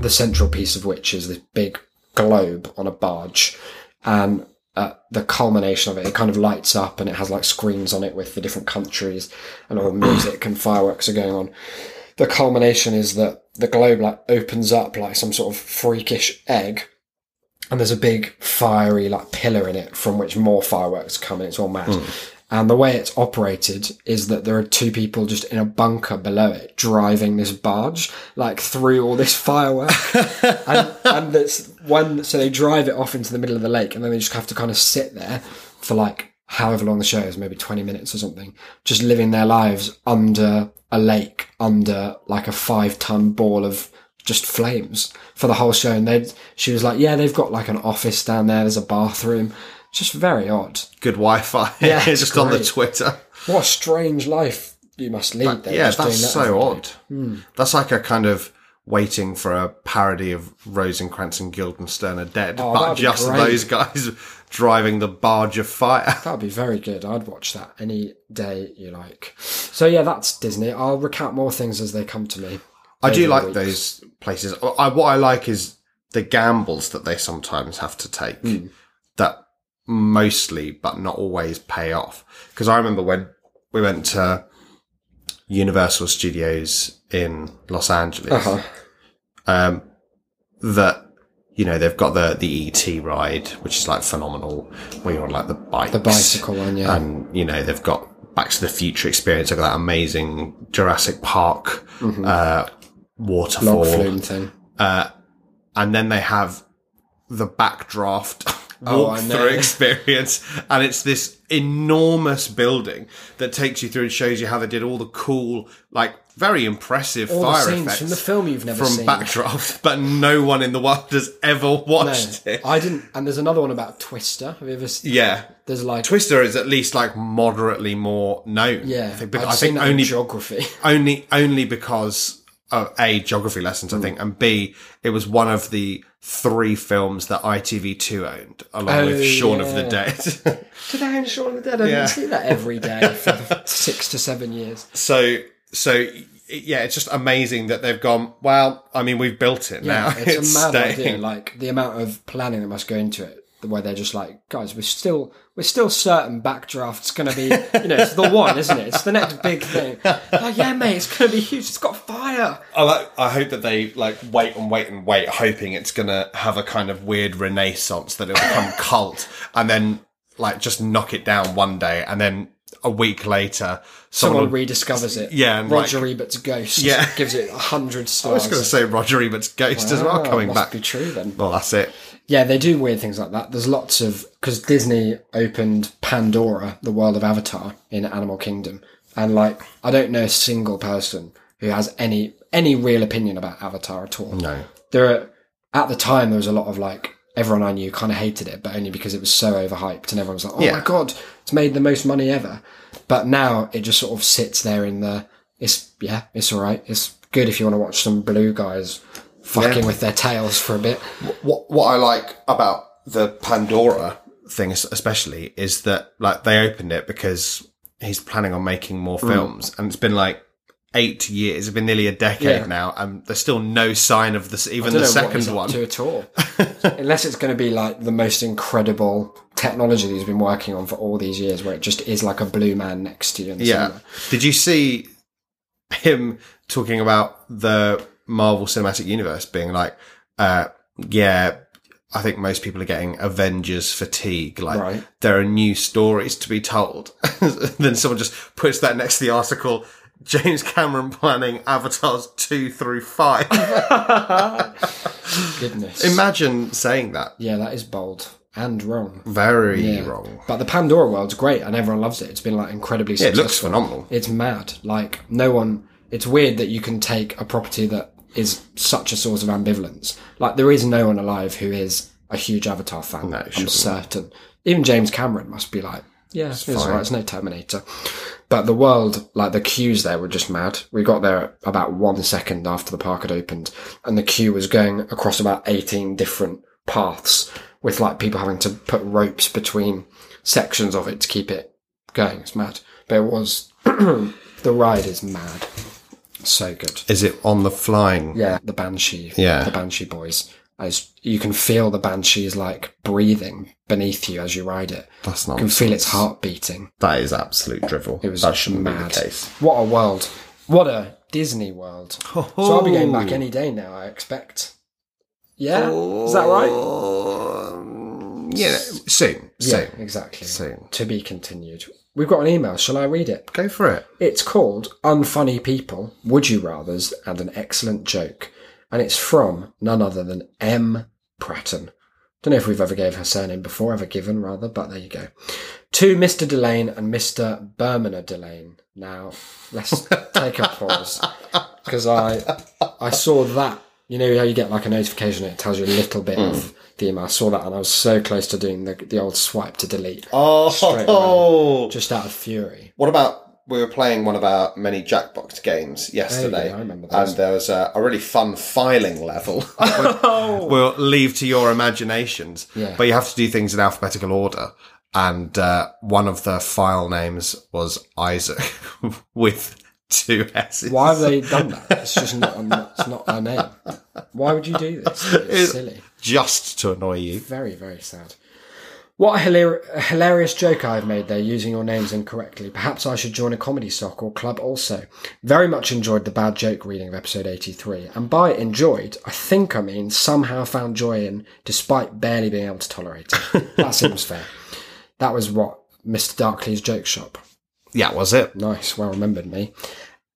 The central piece of which is this big globe on a barge. And at the culmination of it, it kind of lights up and it has like screens on it with the different countries and all the music and fireworks are going on. The culmination is that the globe like opens up like some sort of freakish egg and there's a big fiery like pillar in it from which more fireworks come and it's all mad. And the way it's operated is that there are two people just in a bunker below it driving this barge like through all this firework. and and it's one so they drive it off into the middle of the lake and then they just have to kind of sit there for like however long the show is, maybe 20 minutes or something, just living their lives under a lake, under like a five ton ball of just flames for the whole show. And they, she was like, yeah, they've got like an office down there. There's a bathroom. Just very odd. Good Wi-Fi. Yeah, it's just on the. Twitter. What a strange life you must lead. There, Yeah, that's that so odd. Hmm. That's like a kind of waiting for a parody of Rosencrantz and Guildenstern are dead, Oh, but just those guys driving the barge of fire. That'd be very good. I'd watch that any day you like. So yeah, that's Disney. I'll recount more things as they come to me. I do like weeks. those places. I, what I like is the gambles that they sometimes have to take Hmm. that mostly, but not always, pay off. Because I remember when we went to Universal Studios in Los Angeles, Uh-huh. um, that you know they've got the the ET ride, which is like phenomenal. Where you're on like the bike, The bicycle one, yeah. and you know they've got Back to the Future experience. They've got that amazing Jurassic Park uh, waterfall, thing. and then they have the backdraft Oh, I experience, and it's this enormous building that takes you through and shows you how they did all the cool, like very impressive All fire effects from the film you've never from seen. Backdraft, but no one in the world has ever No, watched it. I didn't. And there's another one about Twister. Have you ever? Seen, Yeah. There's like Twister is at least like moderately more known. yeah. I think, I think only geography. only only because of a geography lessons, Hmm. I think, and b it was one of the three films that ITV2 owned, along Oh, with Shaun of the. Dead. Did I own Shaun of the Dead? I Yeah. didn't see that every day for six to seven years. so so yeah, it's just amazing that they've gone. Well, I mean, we've built it now. Yeah, it's, a mad staying. idea. Like the amount of planning that must go into it, where they're just like, guys, we're still we're still certain Backdraft's going to be, you know, it's the one, isn't it? It's the next big thing. Oh yeah, mate, it's going to be huge. It's got fire. I like. I hope that they like wait and wait and wait, hoping it's gonna have a kind of weird renaissance that it'll become cult, and then like just knock it down one day, and then a week later, someone. Someone rediscovers it. Yeah, and, Roger like- Ebert's Ghost. Yeah. gives it a hundred I was going to say Roger Ebert's Ghost as well coming must back. be true then. Well, that's it. Yeah, they do weird things like that. There's lots of because Disney opened Pandora, the world of Avatar, in Animal Kingdom, and like I don't know a single person who has any any real opinion about Avatar at all. No. There are at the time there was a lot of like everyone I knew kind of hated it, but only because it was so overhyped and everyone was like, "Oh Yeah. my god, it's made the most money ever." But now it just sort of sits there in the. It's yeah, it's all right. It's good if you want to watch some blue guys fucking Yeah. with their tails for a bit. what what I like about the Pandora thing, especially, is that like they opened it because he's planning on making more Mm. films, and it's been like eight years. It's been nearly a decade Yeah. now, and there's still no sign of this. Even the know what he's second up one. to at all. Unless it's going to be like the most incredible technology that he's been working on for all these years, where it just is like a blue man next to you. In the Yeah. cinema. Did you see him talking about the Marvel Cinematic Universe being like, uh, yeah, I think most people are getting Avengers fatigue. Like, Right. there are new stories to be told. then someone just puts that next to the article. James Cameron planning Avatars 2 through 5. Goodness. Imagine saying that. yeah, that is bold and wrong. Very Yeah. wrong. But the Pandora world's great and everyone loves it. It's been like incredibly Yeah, it looks phenomenal. It's mad. Like no one. It's weird that you can take a property that is such a source of ambivalence. Like there is no one alive who is a huge Avatar fan. I'm certain. Even James Cameron must be like, yeah, it's, fine. alright. It's no Terminator. But the world, like the queues there were just mad. We got there about one second after the park had opened, and the queue was going across about 18 different paths with like people having to put ropes between sections of it to keep it going. It's mad. But it was, the ride is mad. So good. Is it on the flying? Yeah, the Banshee. Yeah. The Banshee boys. As you can feel the Banshees like breathing beneath you as you ride it. That's not. You can feel its heart beating. That is absolute drivel. It was that shouldn't mad. be the case. What a world. What a Disney world. So I'll be going back any day now, I expect. Yeah? Is that right? Um, yeah, soon. Yeah, Soon. exactly. Soon. To be continued. We've got an email. Shall I read it? Go for it. It's called Unfunny People, Would You Rathers, and an Excellent Joke. And it's from none other than M. Pratton. Don't know if we've ever gave her surname before, ever given rather, but there you go. To Mr. Delane and Mr. Bermaner Delane. Now, let's take a pause. Because I I saw that. You know how you get like a notification and it tells you a little bit of the email. I saw that and I was so close to doing the, the old swipe to delete. Oh, Straight Oh, Just out of fury. what about we were playing one of our many Jackbox games yesterday, go, I remember those. and there was a, a really fun filing level. we'll leave to your imaginations, Yeah. but you have to do things in alphabetical order. And uh, one of the file names was Isaac with two S's. Why have they done that? It's just not. It's not our name. Why would you do this? It's silly. Just to annoy you. Very, very sad. What a, hilar- a hilarious joke I have made there using your names incorrectly. Perhaps I should join a comedy sock or club also. Very much enjoyed the bad joke reading of episode 83. And by enjoyed, I think I mean somehow found joy in, despite barely being able to tolerate it. That seems fair. That was what? Mr. Darkley's joke shop. Yeah, was it? Nice, well remembered me.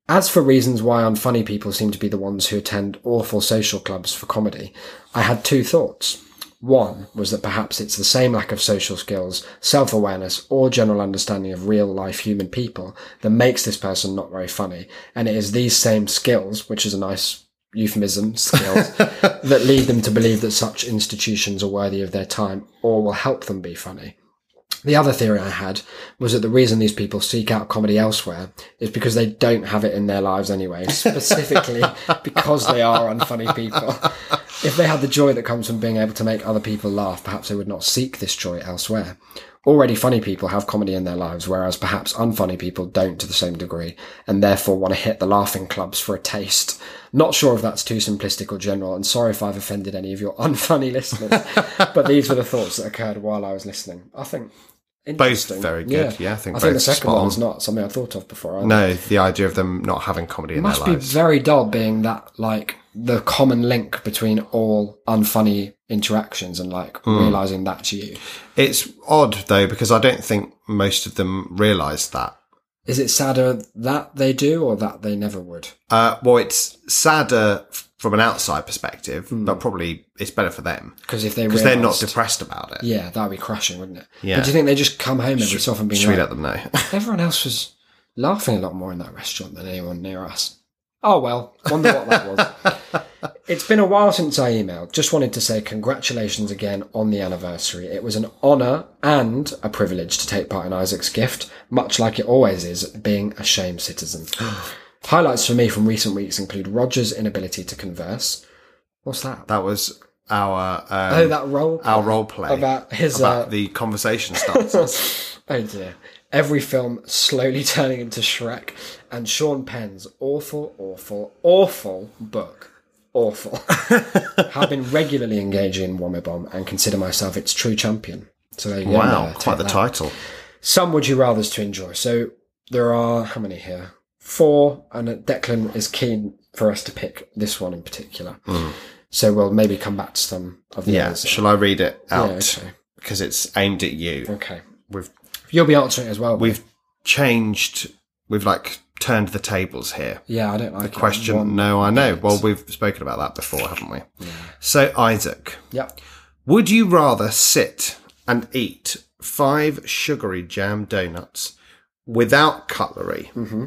As for reasons why unfunny people seem to be the ones who attend awful social clubs for comedy, I had two thoughts. One was that perhaps it's the same lack of social skills, self awareness, or general understanding of real life human people that makes this person not very funny, and it is these same skills, which is a nice euphemism, skills, that lead them to believe that such institutions are worthy of their time or will help them be funny. The other theory I had was that the reason these people seek out comedy elsewhere is because they don't have it in their lives anyway, specifically because they are unfunny people. If they had the joy that comes from being able to make other people laugh, perhaps they would not seek this joy elsewhere. Already funny people have comedy in their lives, whereas perhaps unfunny people don't to the same degree, and therefore want to hit the laughing clubs for a taste. Not sure if that's too simplistic or general, and sorry if I've offended any of your unfunny listeners, but these were the thoughts that occurred while I was listening. I think interesting. very good. Yeah, I think I think the second one on. is not something I thought of before. either. No, the idea of them not having comedy in It must their be lives. very dull being that like the common link between all unfunny interactions and like Hmm. realizing that's you. It's odd though because I don't think most of them realise that. Is it sadder that they do or that they never would? Uh, well, it's sadder f- from an outside perspective, Hmm. but probably it's better for them Because if they because they're not depressed about it. yeah, that'd be crushing, wouldn't it? Yeah. But do you think they just come home every so often being Should we like, let them know? everyone else was laughing a lot more in that restaurant than anyone near us? Oh well, wonder what that was. It's been a while since I emailed. Just wanted to say congratulations again on the anniversary. It was an honour and a privilege to take part in Isaac's gift, much like it always is being a shame citizen. Highlights for me from recent weeks include Roger's inability to converse, What's that? That was our um, oh, that role. our role play About his, about uh, the conversation starters. Oh dear. Every film slowly turning into Shrek, and Sean Penn's awful, awful, awful book. Awful. Have been regularly engaging in Womibomb and consider myself its true champion. So there you go. wow, Noah, quite the that. title. Some would you rather's to enjoy. So there are how many here? Four, and Declan is keen for us to pick this one in particular. So we'll maybe come back to some of the. Yeah, others. shall I read it out? okay. Because it's aimed at you. Okay. We've You'll be answering it as well. we've changed. We've like turned the tables here. yeah, I don't like it. Question? One- no, I know. Well, we've spoken about that before, haven't we? So, Isaac, Yep. would you rather sit and eat five sugary jam donuts without cutlery, Mm-hmm.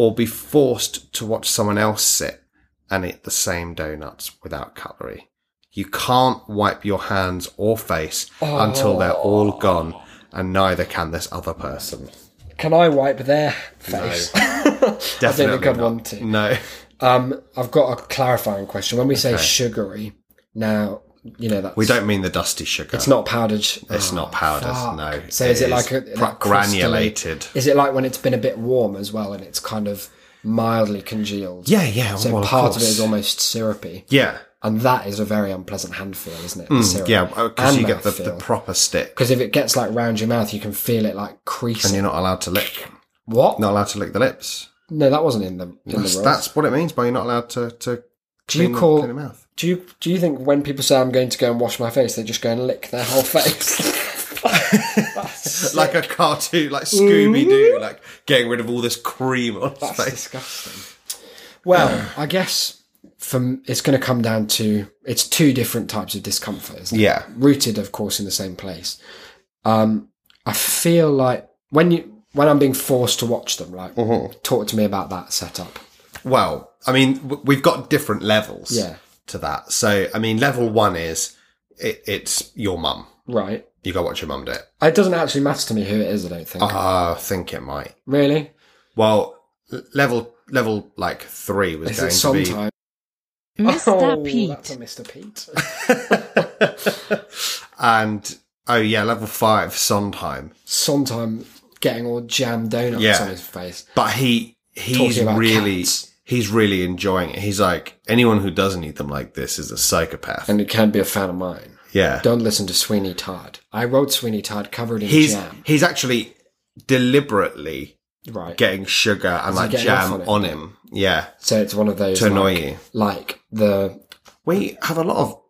Or be forced to watch someone else sit and eat the same donuts without cutlery? You can't wipe your hands or face until they're all gone, and neither can this other person. Can I wipe their face? Definitely think I'd want to. No. Um, I've got a clarifying question. When we say sugary, now you know that We don't mean the dusty sugar. It's not powdered. It's Oh, not powdered. fuck. No. So is it like a granulated? Is it like when it's been a bit warm as well, and it's kind of mildly congealed? Yeah, yeah. So well, part of, it course. is almost syrupy, Yeah, and that is a very unpleasant hand feel, isn't it? Mm, yeah. Because you get the, the proper stick, Because if it gets like round your mouth, you can feel it like crease. and you're not allowed to lick. what? Not allowed to lick the lips. No, that wasn't in the in That's, the that's what it means by you're not allowed to to do you call? clean your mouth. Do you do you think when people say I'm going to go and wash my face, they just go and lick their whole face? Like a cartoon, like Scooby Doo, like getting rid of all this cream on his That's face. disgusting. Well, I guess from it's going to come down to it's two different types of discomfort, isn't it? Yeah. Rooted, of course, in the same place. Um, I feel like when you when I'm being forced to watch them, like Mm-hmm. talk to me about that setup. Well, I mean, we've got different levels. Yeah. To that, so I mean, level one is it, it's your mum. Right. You go watch your mum do it. It doesn't actually matter to me who it is. I don't think. Ah, I think it might. really. Well, level level like three was Is going it to be Sondheim? Mr. Oh, Pete. That's a Mr. Pete. and oh yeah, level five Sondheim. Sondheim getting all jam donuts Yeah. on his face. But he he's really cats. He's really enjoying it. He's like anyone who doesn't eat them like this is a psychopath. And it can't be a fan of mine. yeah, Don't listen to Sweeney Todd. I wrote Sweeney Todd covered in he's jam. he's actually deliberately Right. getting sugar and like jam on him. Yeah, so it's one of those to annoy like, you. like the We have a lot of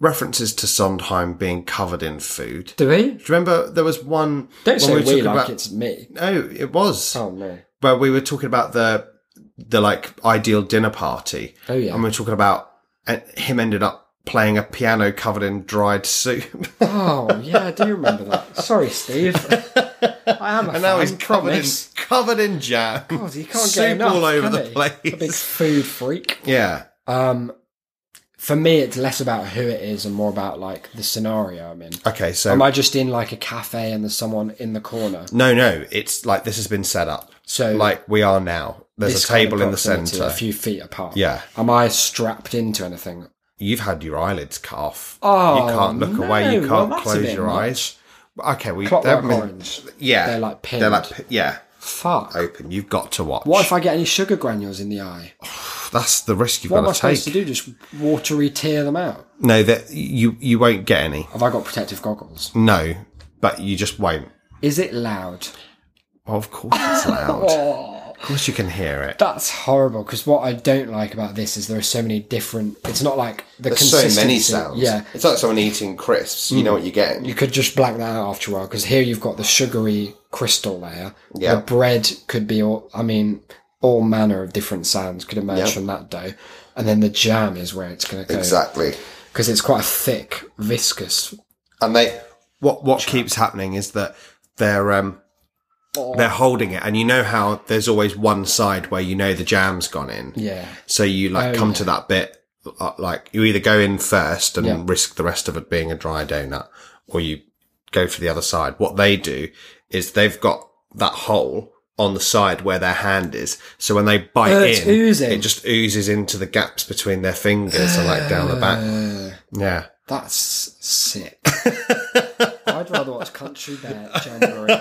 references to Sondheim being covered in food. do we? Do you remember there was one Don't when say we, talking like about- it's me. No, it was. Oh no. where we were talking about the the like ideal dinner party. Oh, yeah. and we're talking about uh, him ended up playing a piano covered in dried soup, Oh yeah, I do remember that. Sorry, Steve. I am a and now he's covered promise. in covered in jam. God, he can't soup get enough, all over the he? place. A big food freak. Yeah, Um, for me, it's less about who it is and more about like the scenario I'm in. okay. So Am I just in like a cafe and there's someone in the corner? no, no, it's like this has been set up. So Like we are now. There's this a kind of table in the centre. a few feet apart. Yeah. Am I strapped into anything? You've had your eyelids cut off. Oh, you can't look away. You can't a close your much. eyes. Okay, we Clockwork they've been- Orange. Yeah, They're like They're like pinned. yeah, Fuck. open. You've got to watch. What if I get any sugar granules in the eye? That's the risk you've What am I got to supposed take. to do? Just watery tear them out? No, that you you won't get any. Have I got protective goggles? No, but you just won't. Is it loud? Well, of course it's loud. Oh. Of course you can hear it. That's horrible. Because what I don't like about this is there are so many different. It's not like the consistency. There's so consistency. many sounds. Yeah, it's like someone eating crisps. You know what you're getting. you could just black that out after a while. Because here you've got the sugary crystal layer. Yeah. The bread could be all. I mean, all manner of different sounds could emerge Yeah. from that dough, and then the jam is where it's going to go. Exactly. Because it's quite a thick, viscous. And they what what keeps happening is that they're um they're holding it, and you know how there's always one side where you know the jam's gone in. Yeah. So you like Oh, come yeah. to that bit, uh, like you either go in first and Yeah. risk the rest of it being a dry donut, or you go for the other side. What they do is they've got that hole on the side where their hand is. So when they bite Oh, in, oozing. it just oozes into the gaps between their fingers and like down the back. Uh, Yeah. that's sick. Watch Country Bear Jamboree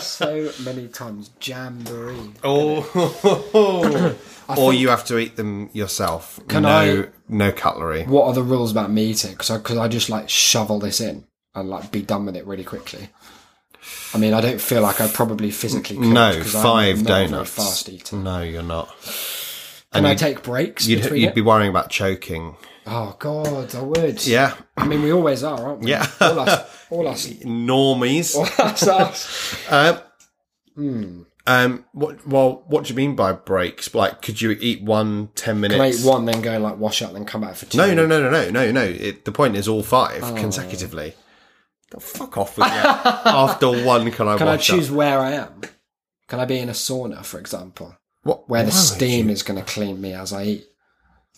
so many times. Jamboree. Oh, or you have to eat them yourself. Can no, I- no cutlery. What are the rules about me eating? Because I, 'cause I just like shovel this in and like be done with it really quickly. I mean, I don't feel like I probably physically could. No, five not a very donuts. fast eater. No, you're not. Can I take breaks You'd, between you'd be worrying about choking. Oh God, I would. Yeah, I mean, we always are, aren't we? Yeah. all us, all us, normies. all us. us. Um, um, what? Well, what do you mean by breaks? Like, could you eat one ten minutes? Can I eat one, then go like wash up, then come back for two? No, no, no, no, no, no, no. It, the point is all five Oh. consecutively. Oh, fuck off with. After one, can I Can I wash up? choose where I am? Can I be in a sauna, for example, What, where the steam you? is going to clean me as I eat?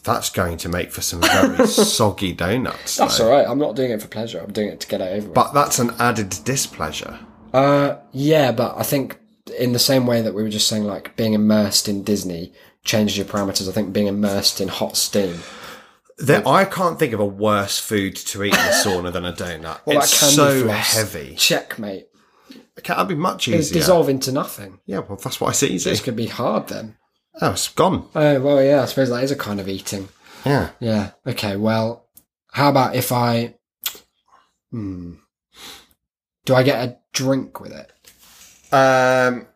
That's going to make for some very soggy donuts. That's though. all right. I'm not doing it for pleasure. I'm doing it to get it over. with. But that's an added displeasure. Uh, yeah, but I think in the same way that we were just saying, like being immersed in Disney changes your parameters. I think being immersed in hot steam. There, I can't think of a worse food to eat in a sauna than a donut. Well, it's that so floss. heavy. Checkmate. Can't be much easier. Easier. dissolve into nothing. Yeah, well, that's why it's easy. This could be hard then. Oh, it's gone. Oh well, yeah. I suppose that is a kind of eating. Yeah. Yeah. Okay. Well, how about if I? Hmm. Do I get a drink with it? Um,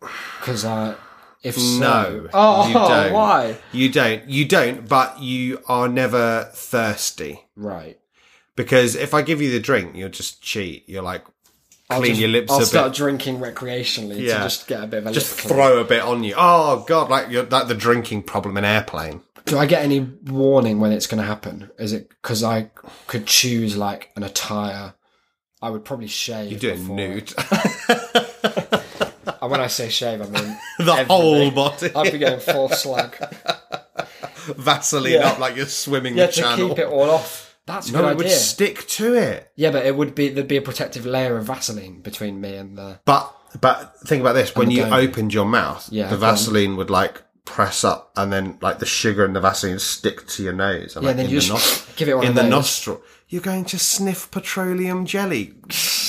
Because uh, if so, No, oh, you don't. why? you don't. You don't, but you are never thirsty. Right. Because if I give you the drink, you'll just cheat. You're like, I'll clean just- your lips I'll a start bit. drinking recreationally Yeah. to just get a bit of a Just throw a bit on you. Oh, God, like you're like the drinking problem in airplane. Do I get any warning when it's going to happen? Is it because I could choose like an attire? I would probably shave. You do it before- nude. And when I say shave, I mean the everything. whole body. I'd be going full slag. Vaseline Yeah. up like you're swimming Yeah, the to keep it all off. That's a no, good it would stick to it. yeah, but it would be there'd be a protective layer of Vaseline between me and the. But but think about this: when the you donut. opened your mouth, Yeah, the go on. Vaseline would like press up, and then like the sugar and the Vaseline stick to your nose. And, Yeah, like, then in you the just give it one in of the those. nostril. You're going to sniff petroleum jelly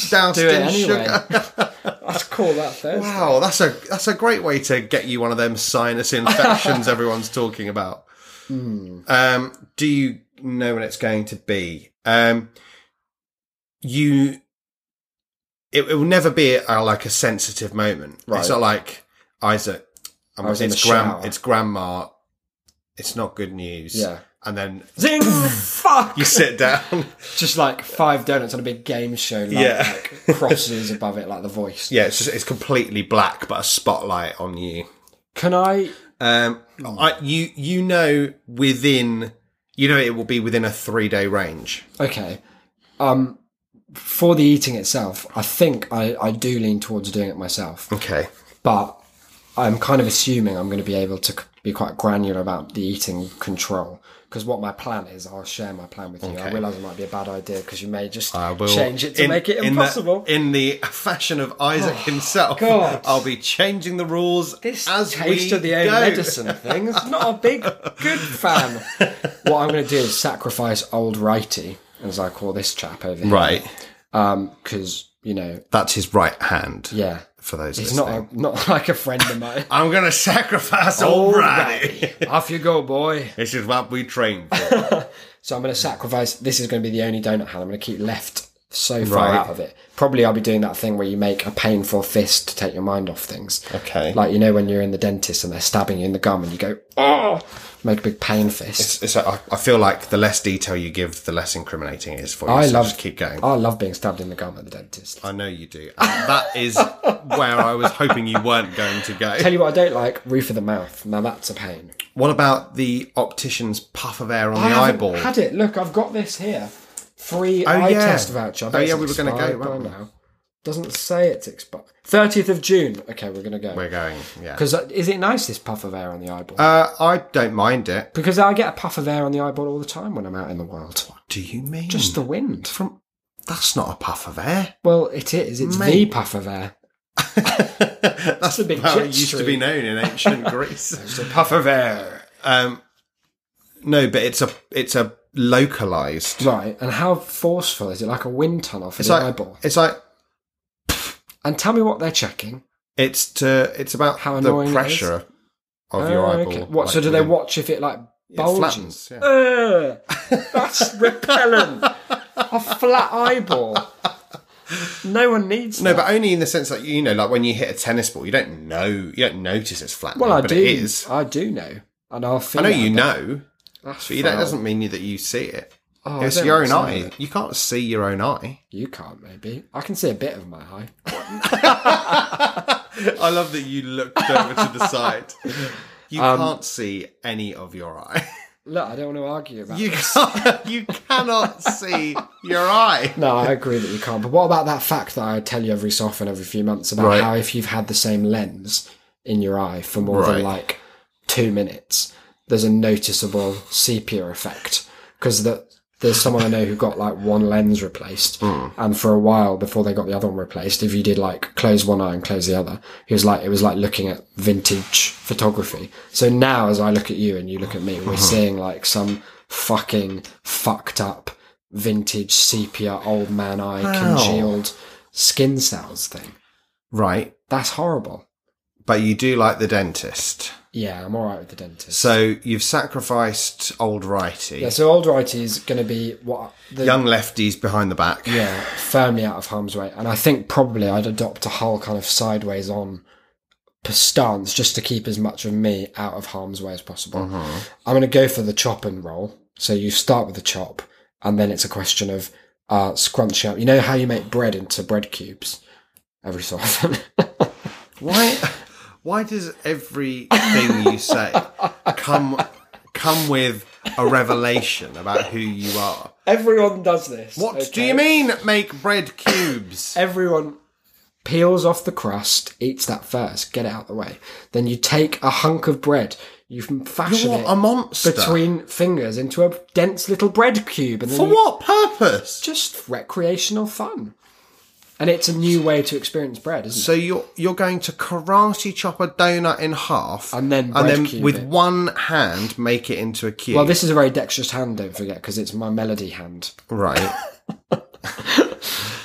doused Do it in anyway. sugar. That's cool. That Thursday. Wow, that's a that's a great way to get you one of them sinus infections everyone's talking about. Hmm. Um, do you know when it's going to be? Um, you, it, it will never be a, like a sensitive moment. Right. It's not like Isaac. Um, I was it's shower. It's grandma. It's not good news. Yeah. and then Zing! Fuck! you sit down. Just like five donuts on a big game show. Like, Yeah. like crosses above it, like the voice. yeah, it's just it's completely black, but a spotlight on you. Can I? Um, I, you you know within you know it will be within a three day range. Okay. Um, for the eating itself, I think I, I do lean towards doing it myself, Okay. but I'm kind of assuming I'm going to be able to be quite granular about the eating control. Because what my plan is, I'll share my plan with you. I realise it might be a bad idea because you may just change it to in- make it in the- impossible. In the, fashion of Isaac oh, himself, God. I'll be changing the rules this as taste we of the own go. medicine thing is not a big good fan. what I'm going to do is sacrifice old righty, as I call this chap over here, Right, um, Because you know, that's his right hand. yeah, For those he's listening. not a, not like a friend of mine. I'm gonna sacrifice old Randy. Off you go, boy. This is what we train for. So I'm going to sacrifice. This is going to be the only donut hand I'm going to keep left so far Right. out of it. Probably I'll be doing that thing where you make a painful fist to take your mind off things. Okay. Like you know when you're in the dentist and they're stabbing you in the gum and you go, oh, make a big pain fist. It's, it's, I feel like the less detail you give, the less incriminating it is for you. I so love- just keep going. I love being stabbed in the gum at the dentist. I know you do. And that is where I was hoping you weren't going to go. Tell you what I don't like, roof of the mouth. Now that's a pain. What about the optician's puff of air on I the eyeball? had it. Look, I've got this here. Free Oh, eye yeah. test voucher. Oh, yeah, we were gonna go, expired weren't by now. Doesn't say it's expired. 30th of June. Okay, we're going to go. We're going, yeah. Because is it nice, this puff of air on the eyeball? Uh, I don't mind it. because I get a puff of air on the eyeball all the time when I'm out in the world. What do you mean? Just the wind. from. That's not a puff of air. Well, it is. It's the puff of air. That's a big how it used to be known in ancient Greece. It's a puff of air. Um, no, but it's a it's a localized. Right, and how forceful is it? Like a wind tunnel for It's the like eyeball. it's like And tell me what they're checking. it's to it's about How the pressure of your Oh, eyeball. okay. What? so do they watch if it like It bulges? flattens, yeah. That's repellent. a flat eyeball. No one needs No, that. but only in the sense that you know, like when you hit a tennis ball, you don't know, you don't notice it's flat. well, I but do. it is. I do know, and I'll I know you know, That's you don't, doesn't mean that you see it. Oh, it's your own eye. it. You can't see your own eye. You can't, maybe. I can see a bit of my eye. I love that you looked over to the side. You Um, can't see any of your eye. Look, I don't want to argue about. You this. can't, you cannot see your eye. No, I agree that you can't. But what about that fact that I tell you every so often, every few months, about Right. how if you've had the same lens in your eye for more Right. than like two minutes, there's a noticeable sepia effect because that there's someone I know who got like one lens replaced, Hmm. and for a while before they got the other one replaced, if you did like close one eye and close the other, he was like it was like looking at vintage photography. So now, as I look at you and you look at me, we're seeing like some fucking fucked up vintage sepia old man eye congealed skin cells thing. Right, That's horrible. but you do like the dentist. Yeah, I'm all right with the dentist. So you've sacrificed old righty, yeah, so old righty is going to be what the young lefties behind the back. yeah firmly out of harm's way, and I think probably I'd adopt a whole kind of sideways on stance just to keep as much of me out of harm's way as possible. Mm-hmm. I'm going to go for the chop and roll. So you start with the chop, and then it's a question of uh, scrunching up. You know how you make bread into bread cubes every so often. Why? Why does everything you say come come with a revelation about who you are? Everyone does this. What do you mean? Make bread cubes? Everyone peels off the crust, eats that first, get it out of the way. Then you take a hunk of bread, you fashion You're it a monster. between fingers into a dense little bread cube, and then For you- what purpose? just recreational fun. And it's a new way to experience bread, isn't it? So you're you're going to karate chop a donut in half, And then and then cube with it. one hand make it into a cube. Well, this is a very dexterous hand, don't forget, because it's my melody hand. right.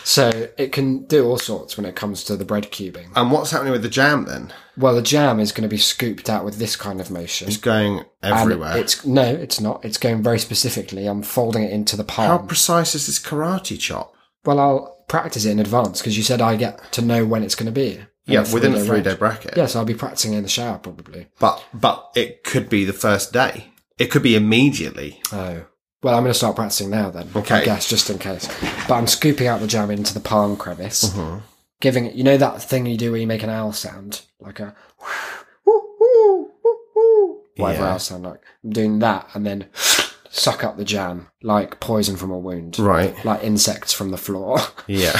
So it can do all sorts when it comes to the bread cubing. And what's happening with the jam then? Well, the jam is going to be scooped out with this kind of motion. It's going And everywhere. It's no, it's not. It's going very specifically. I'm folding it into the pile. How precise is this karate chop? well, I'll practice it in advance because you said I get to know when it's going to be. Yeah, within a three-day three day range. bracket. Yes, I'll be practicing in the shower probably. But but it could be the first day. It could be immediately. Oh. Well, I'm going to start practicing now then. Okay. I guess, just in case. But I'm scooping out the jam into the palm crevice, Mm-hmm. giving it, you know that thing you do where you make an owl sound? Like a whatever Yeah. else sound like. I'm doing that and then suck up the jam like poison from a wound. Right. Like insects from the floor. Yeah.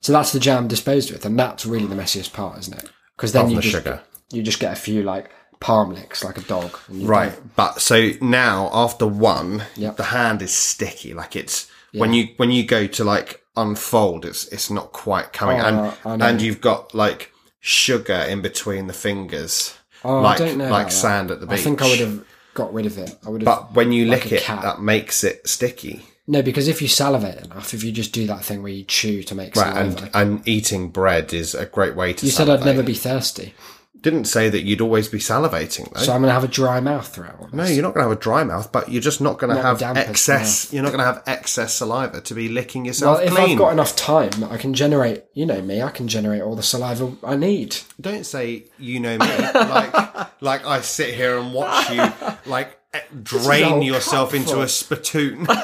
so that's the jam disposed with, and that's really the messiest part, isn't it? Because then Of you the just, sugar. you just get a few like palm licks like a dog. and you Right. But so now after one, Yep. the hand is sticky. Like it's when you when you go to like unfold, it's it's not quite coming. Oh, and know. and you've got like sugar in between the fingers. Oh, like I don't know like about that. sand at the beach. I think I would have got rid of it. I would have. But when you like lick it, cat. that makes it sticky. no, because if you salivate enough, if you just do that thing where you chew to make Right, saliva, and and eating bread is a great way to. you said I'd never be thirsty, Didn't say that you'd always be salivating though. so I'm going to have a dry mouth throughout. no, you're not going to have a dry mouth, but you're just not going to have excess. You're not going to have excess saliva to be licking yourself Well, if clean. I've got enough time, I can generate. You know me, I can generate all the saliva I need. Don't say you know me. like like I sit here and watch you like eh, drain yourself into a spittoon.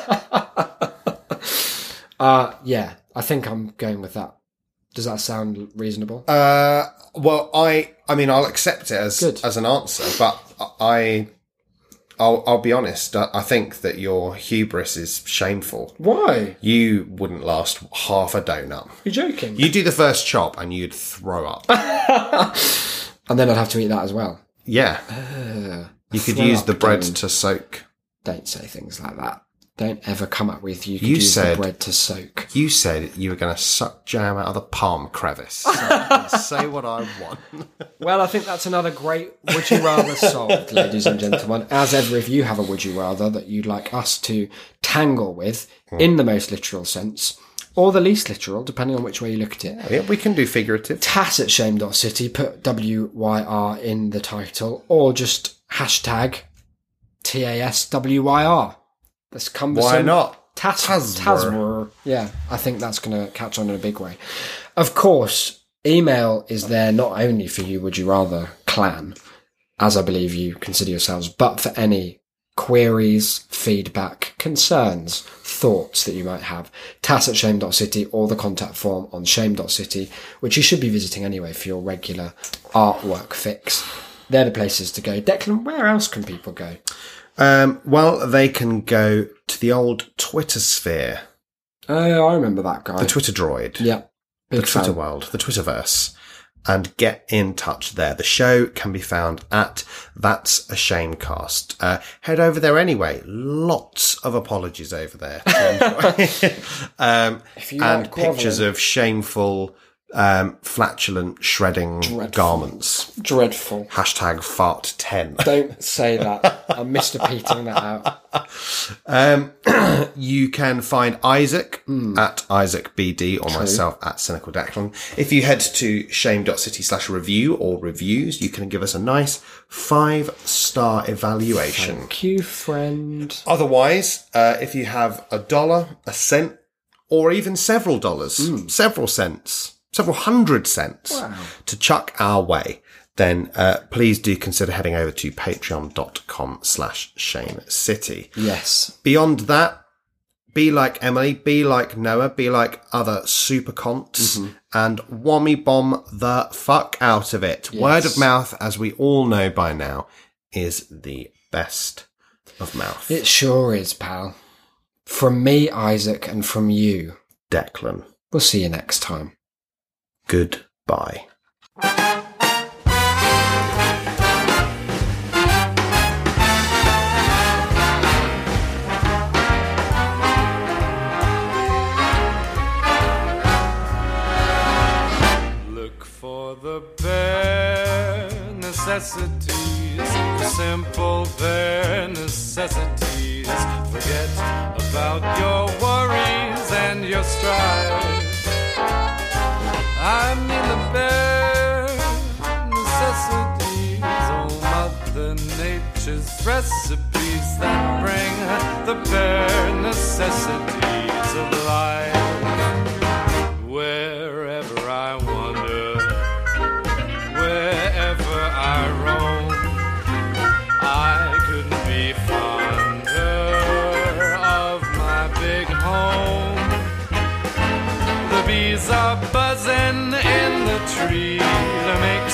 Uh yeah, I think I'm going with that. Does that sound reasonable? uh, well, I I mean I'll accept it as Good. as an answer, but I. I'll, I'll be honest. I think that your hubris is shameful. Why? You wouldn't last half a donut. You're joking. You do the first chop and you'd throw up. and then I'd have to eat that as well. Yeah. you could use the bread donut. to soak. Don't say things like that. Don't ever come up with you could You use said- bread to soak. You said you were going to suck jam out of the palm crevice. So say what I want. Well, I think that's another great would you rather solved, ladies and gentlemen. As ever, if you have a would you rather that you'd like us to tangle with mm. in the most literal sense, or the least literal, depending on which way you look at it, Yeah, we can do figurative. tat at shame.city, put WYR in the title, or just hashtag TASWYR. That's cumbersome. Why not? Tas- Taswar. Taswar. Yeah, I think that's going to catch on in a big way. Of course, email is there not only for you, would you rather, clan, as I believe you consider yourselves, but for any queries, feedback, concerns, thoughts that you might have. Tas at shame.city or the contact form on shame.city, which you should be visiting anyway for your regular artwork fix. They're the places to go. Declan, where else can people go? Um, well, they can go to the old Twitter sphere, Oh, I remember that guy. the Twitter droid, yeah. the Twitter fan. world, the Twitterverse, and get in touch there. The show can be found at That's a Shamecast. Uh, head over there anyway. Lots of apologies over there. Um, and pictures of shameful, um, flatulent, shredding garments. Dreadful. Hashtag fart 10. Don't say that. I'm Mr. Peting that out. Um, you can find Isaac Hmm. at Isaac BD or myself at Cynical Declan. If you head to shame.city slash review or reviews, you can give us a nice five star evaluation. Thank you, friend. Otherwise, uh, if you have a dollar, a cent, or even several dollars, Hmm. several cents, several hundred cents to chuck our way, then uh, please do consider heading over to patreon.com slash shame city. Yes. Beyond that, be like Emily, be like Noah, be like other super conts, Mm-hmm. and whammy bomb the fuck out of it. Word of mouth, as we all know by now, is the best of mouth. It sure is, pal. From me, Isaac, and from you. Declan. We'll see you next time. Goodbye. Look for the bare necessities, simple bare necessities. Forget about your worries and your strife. I mean the bare necessities, Mother Nature's recipes that bring the bare necessities of life. Wherever I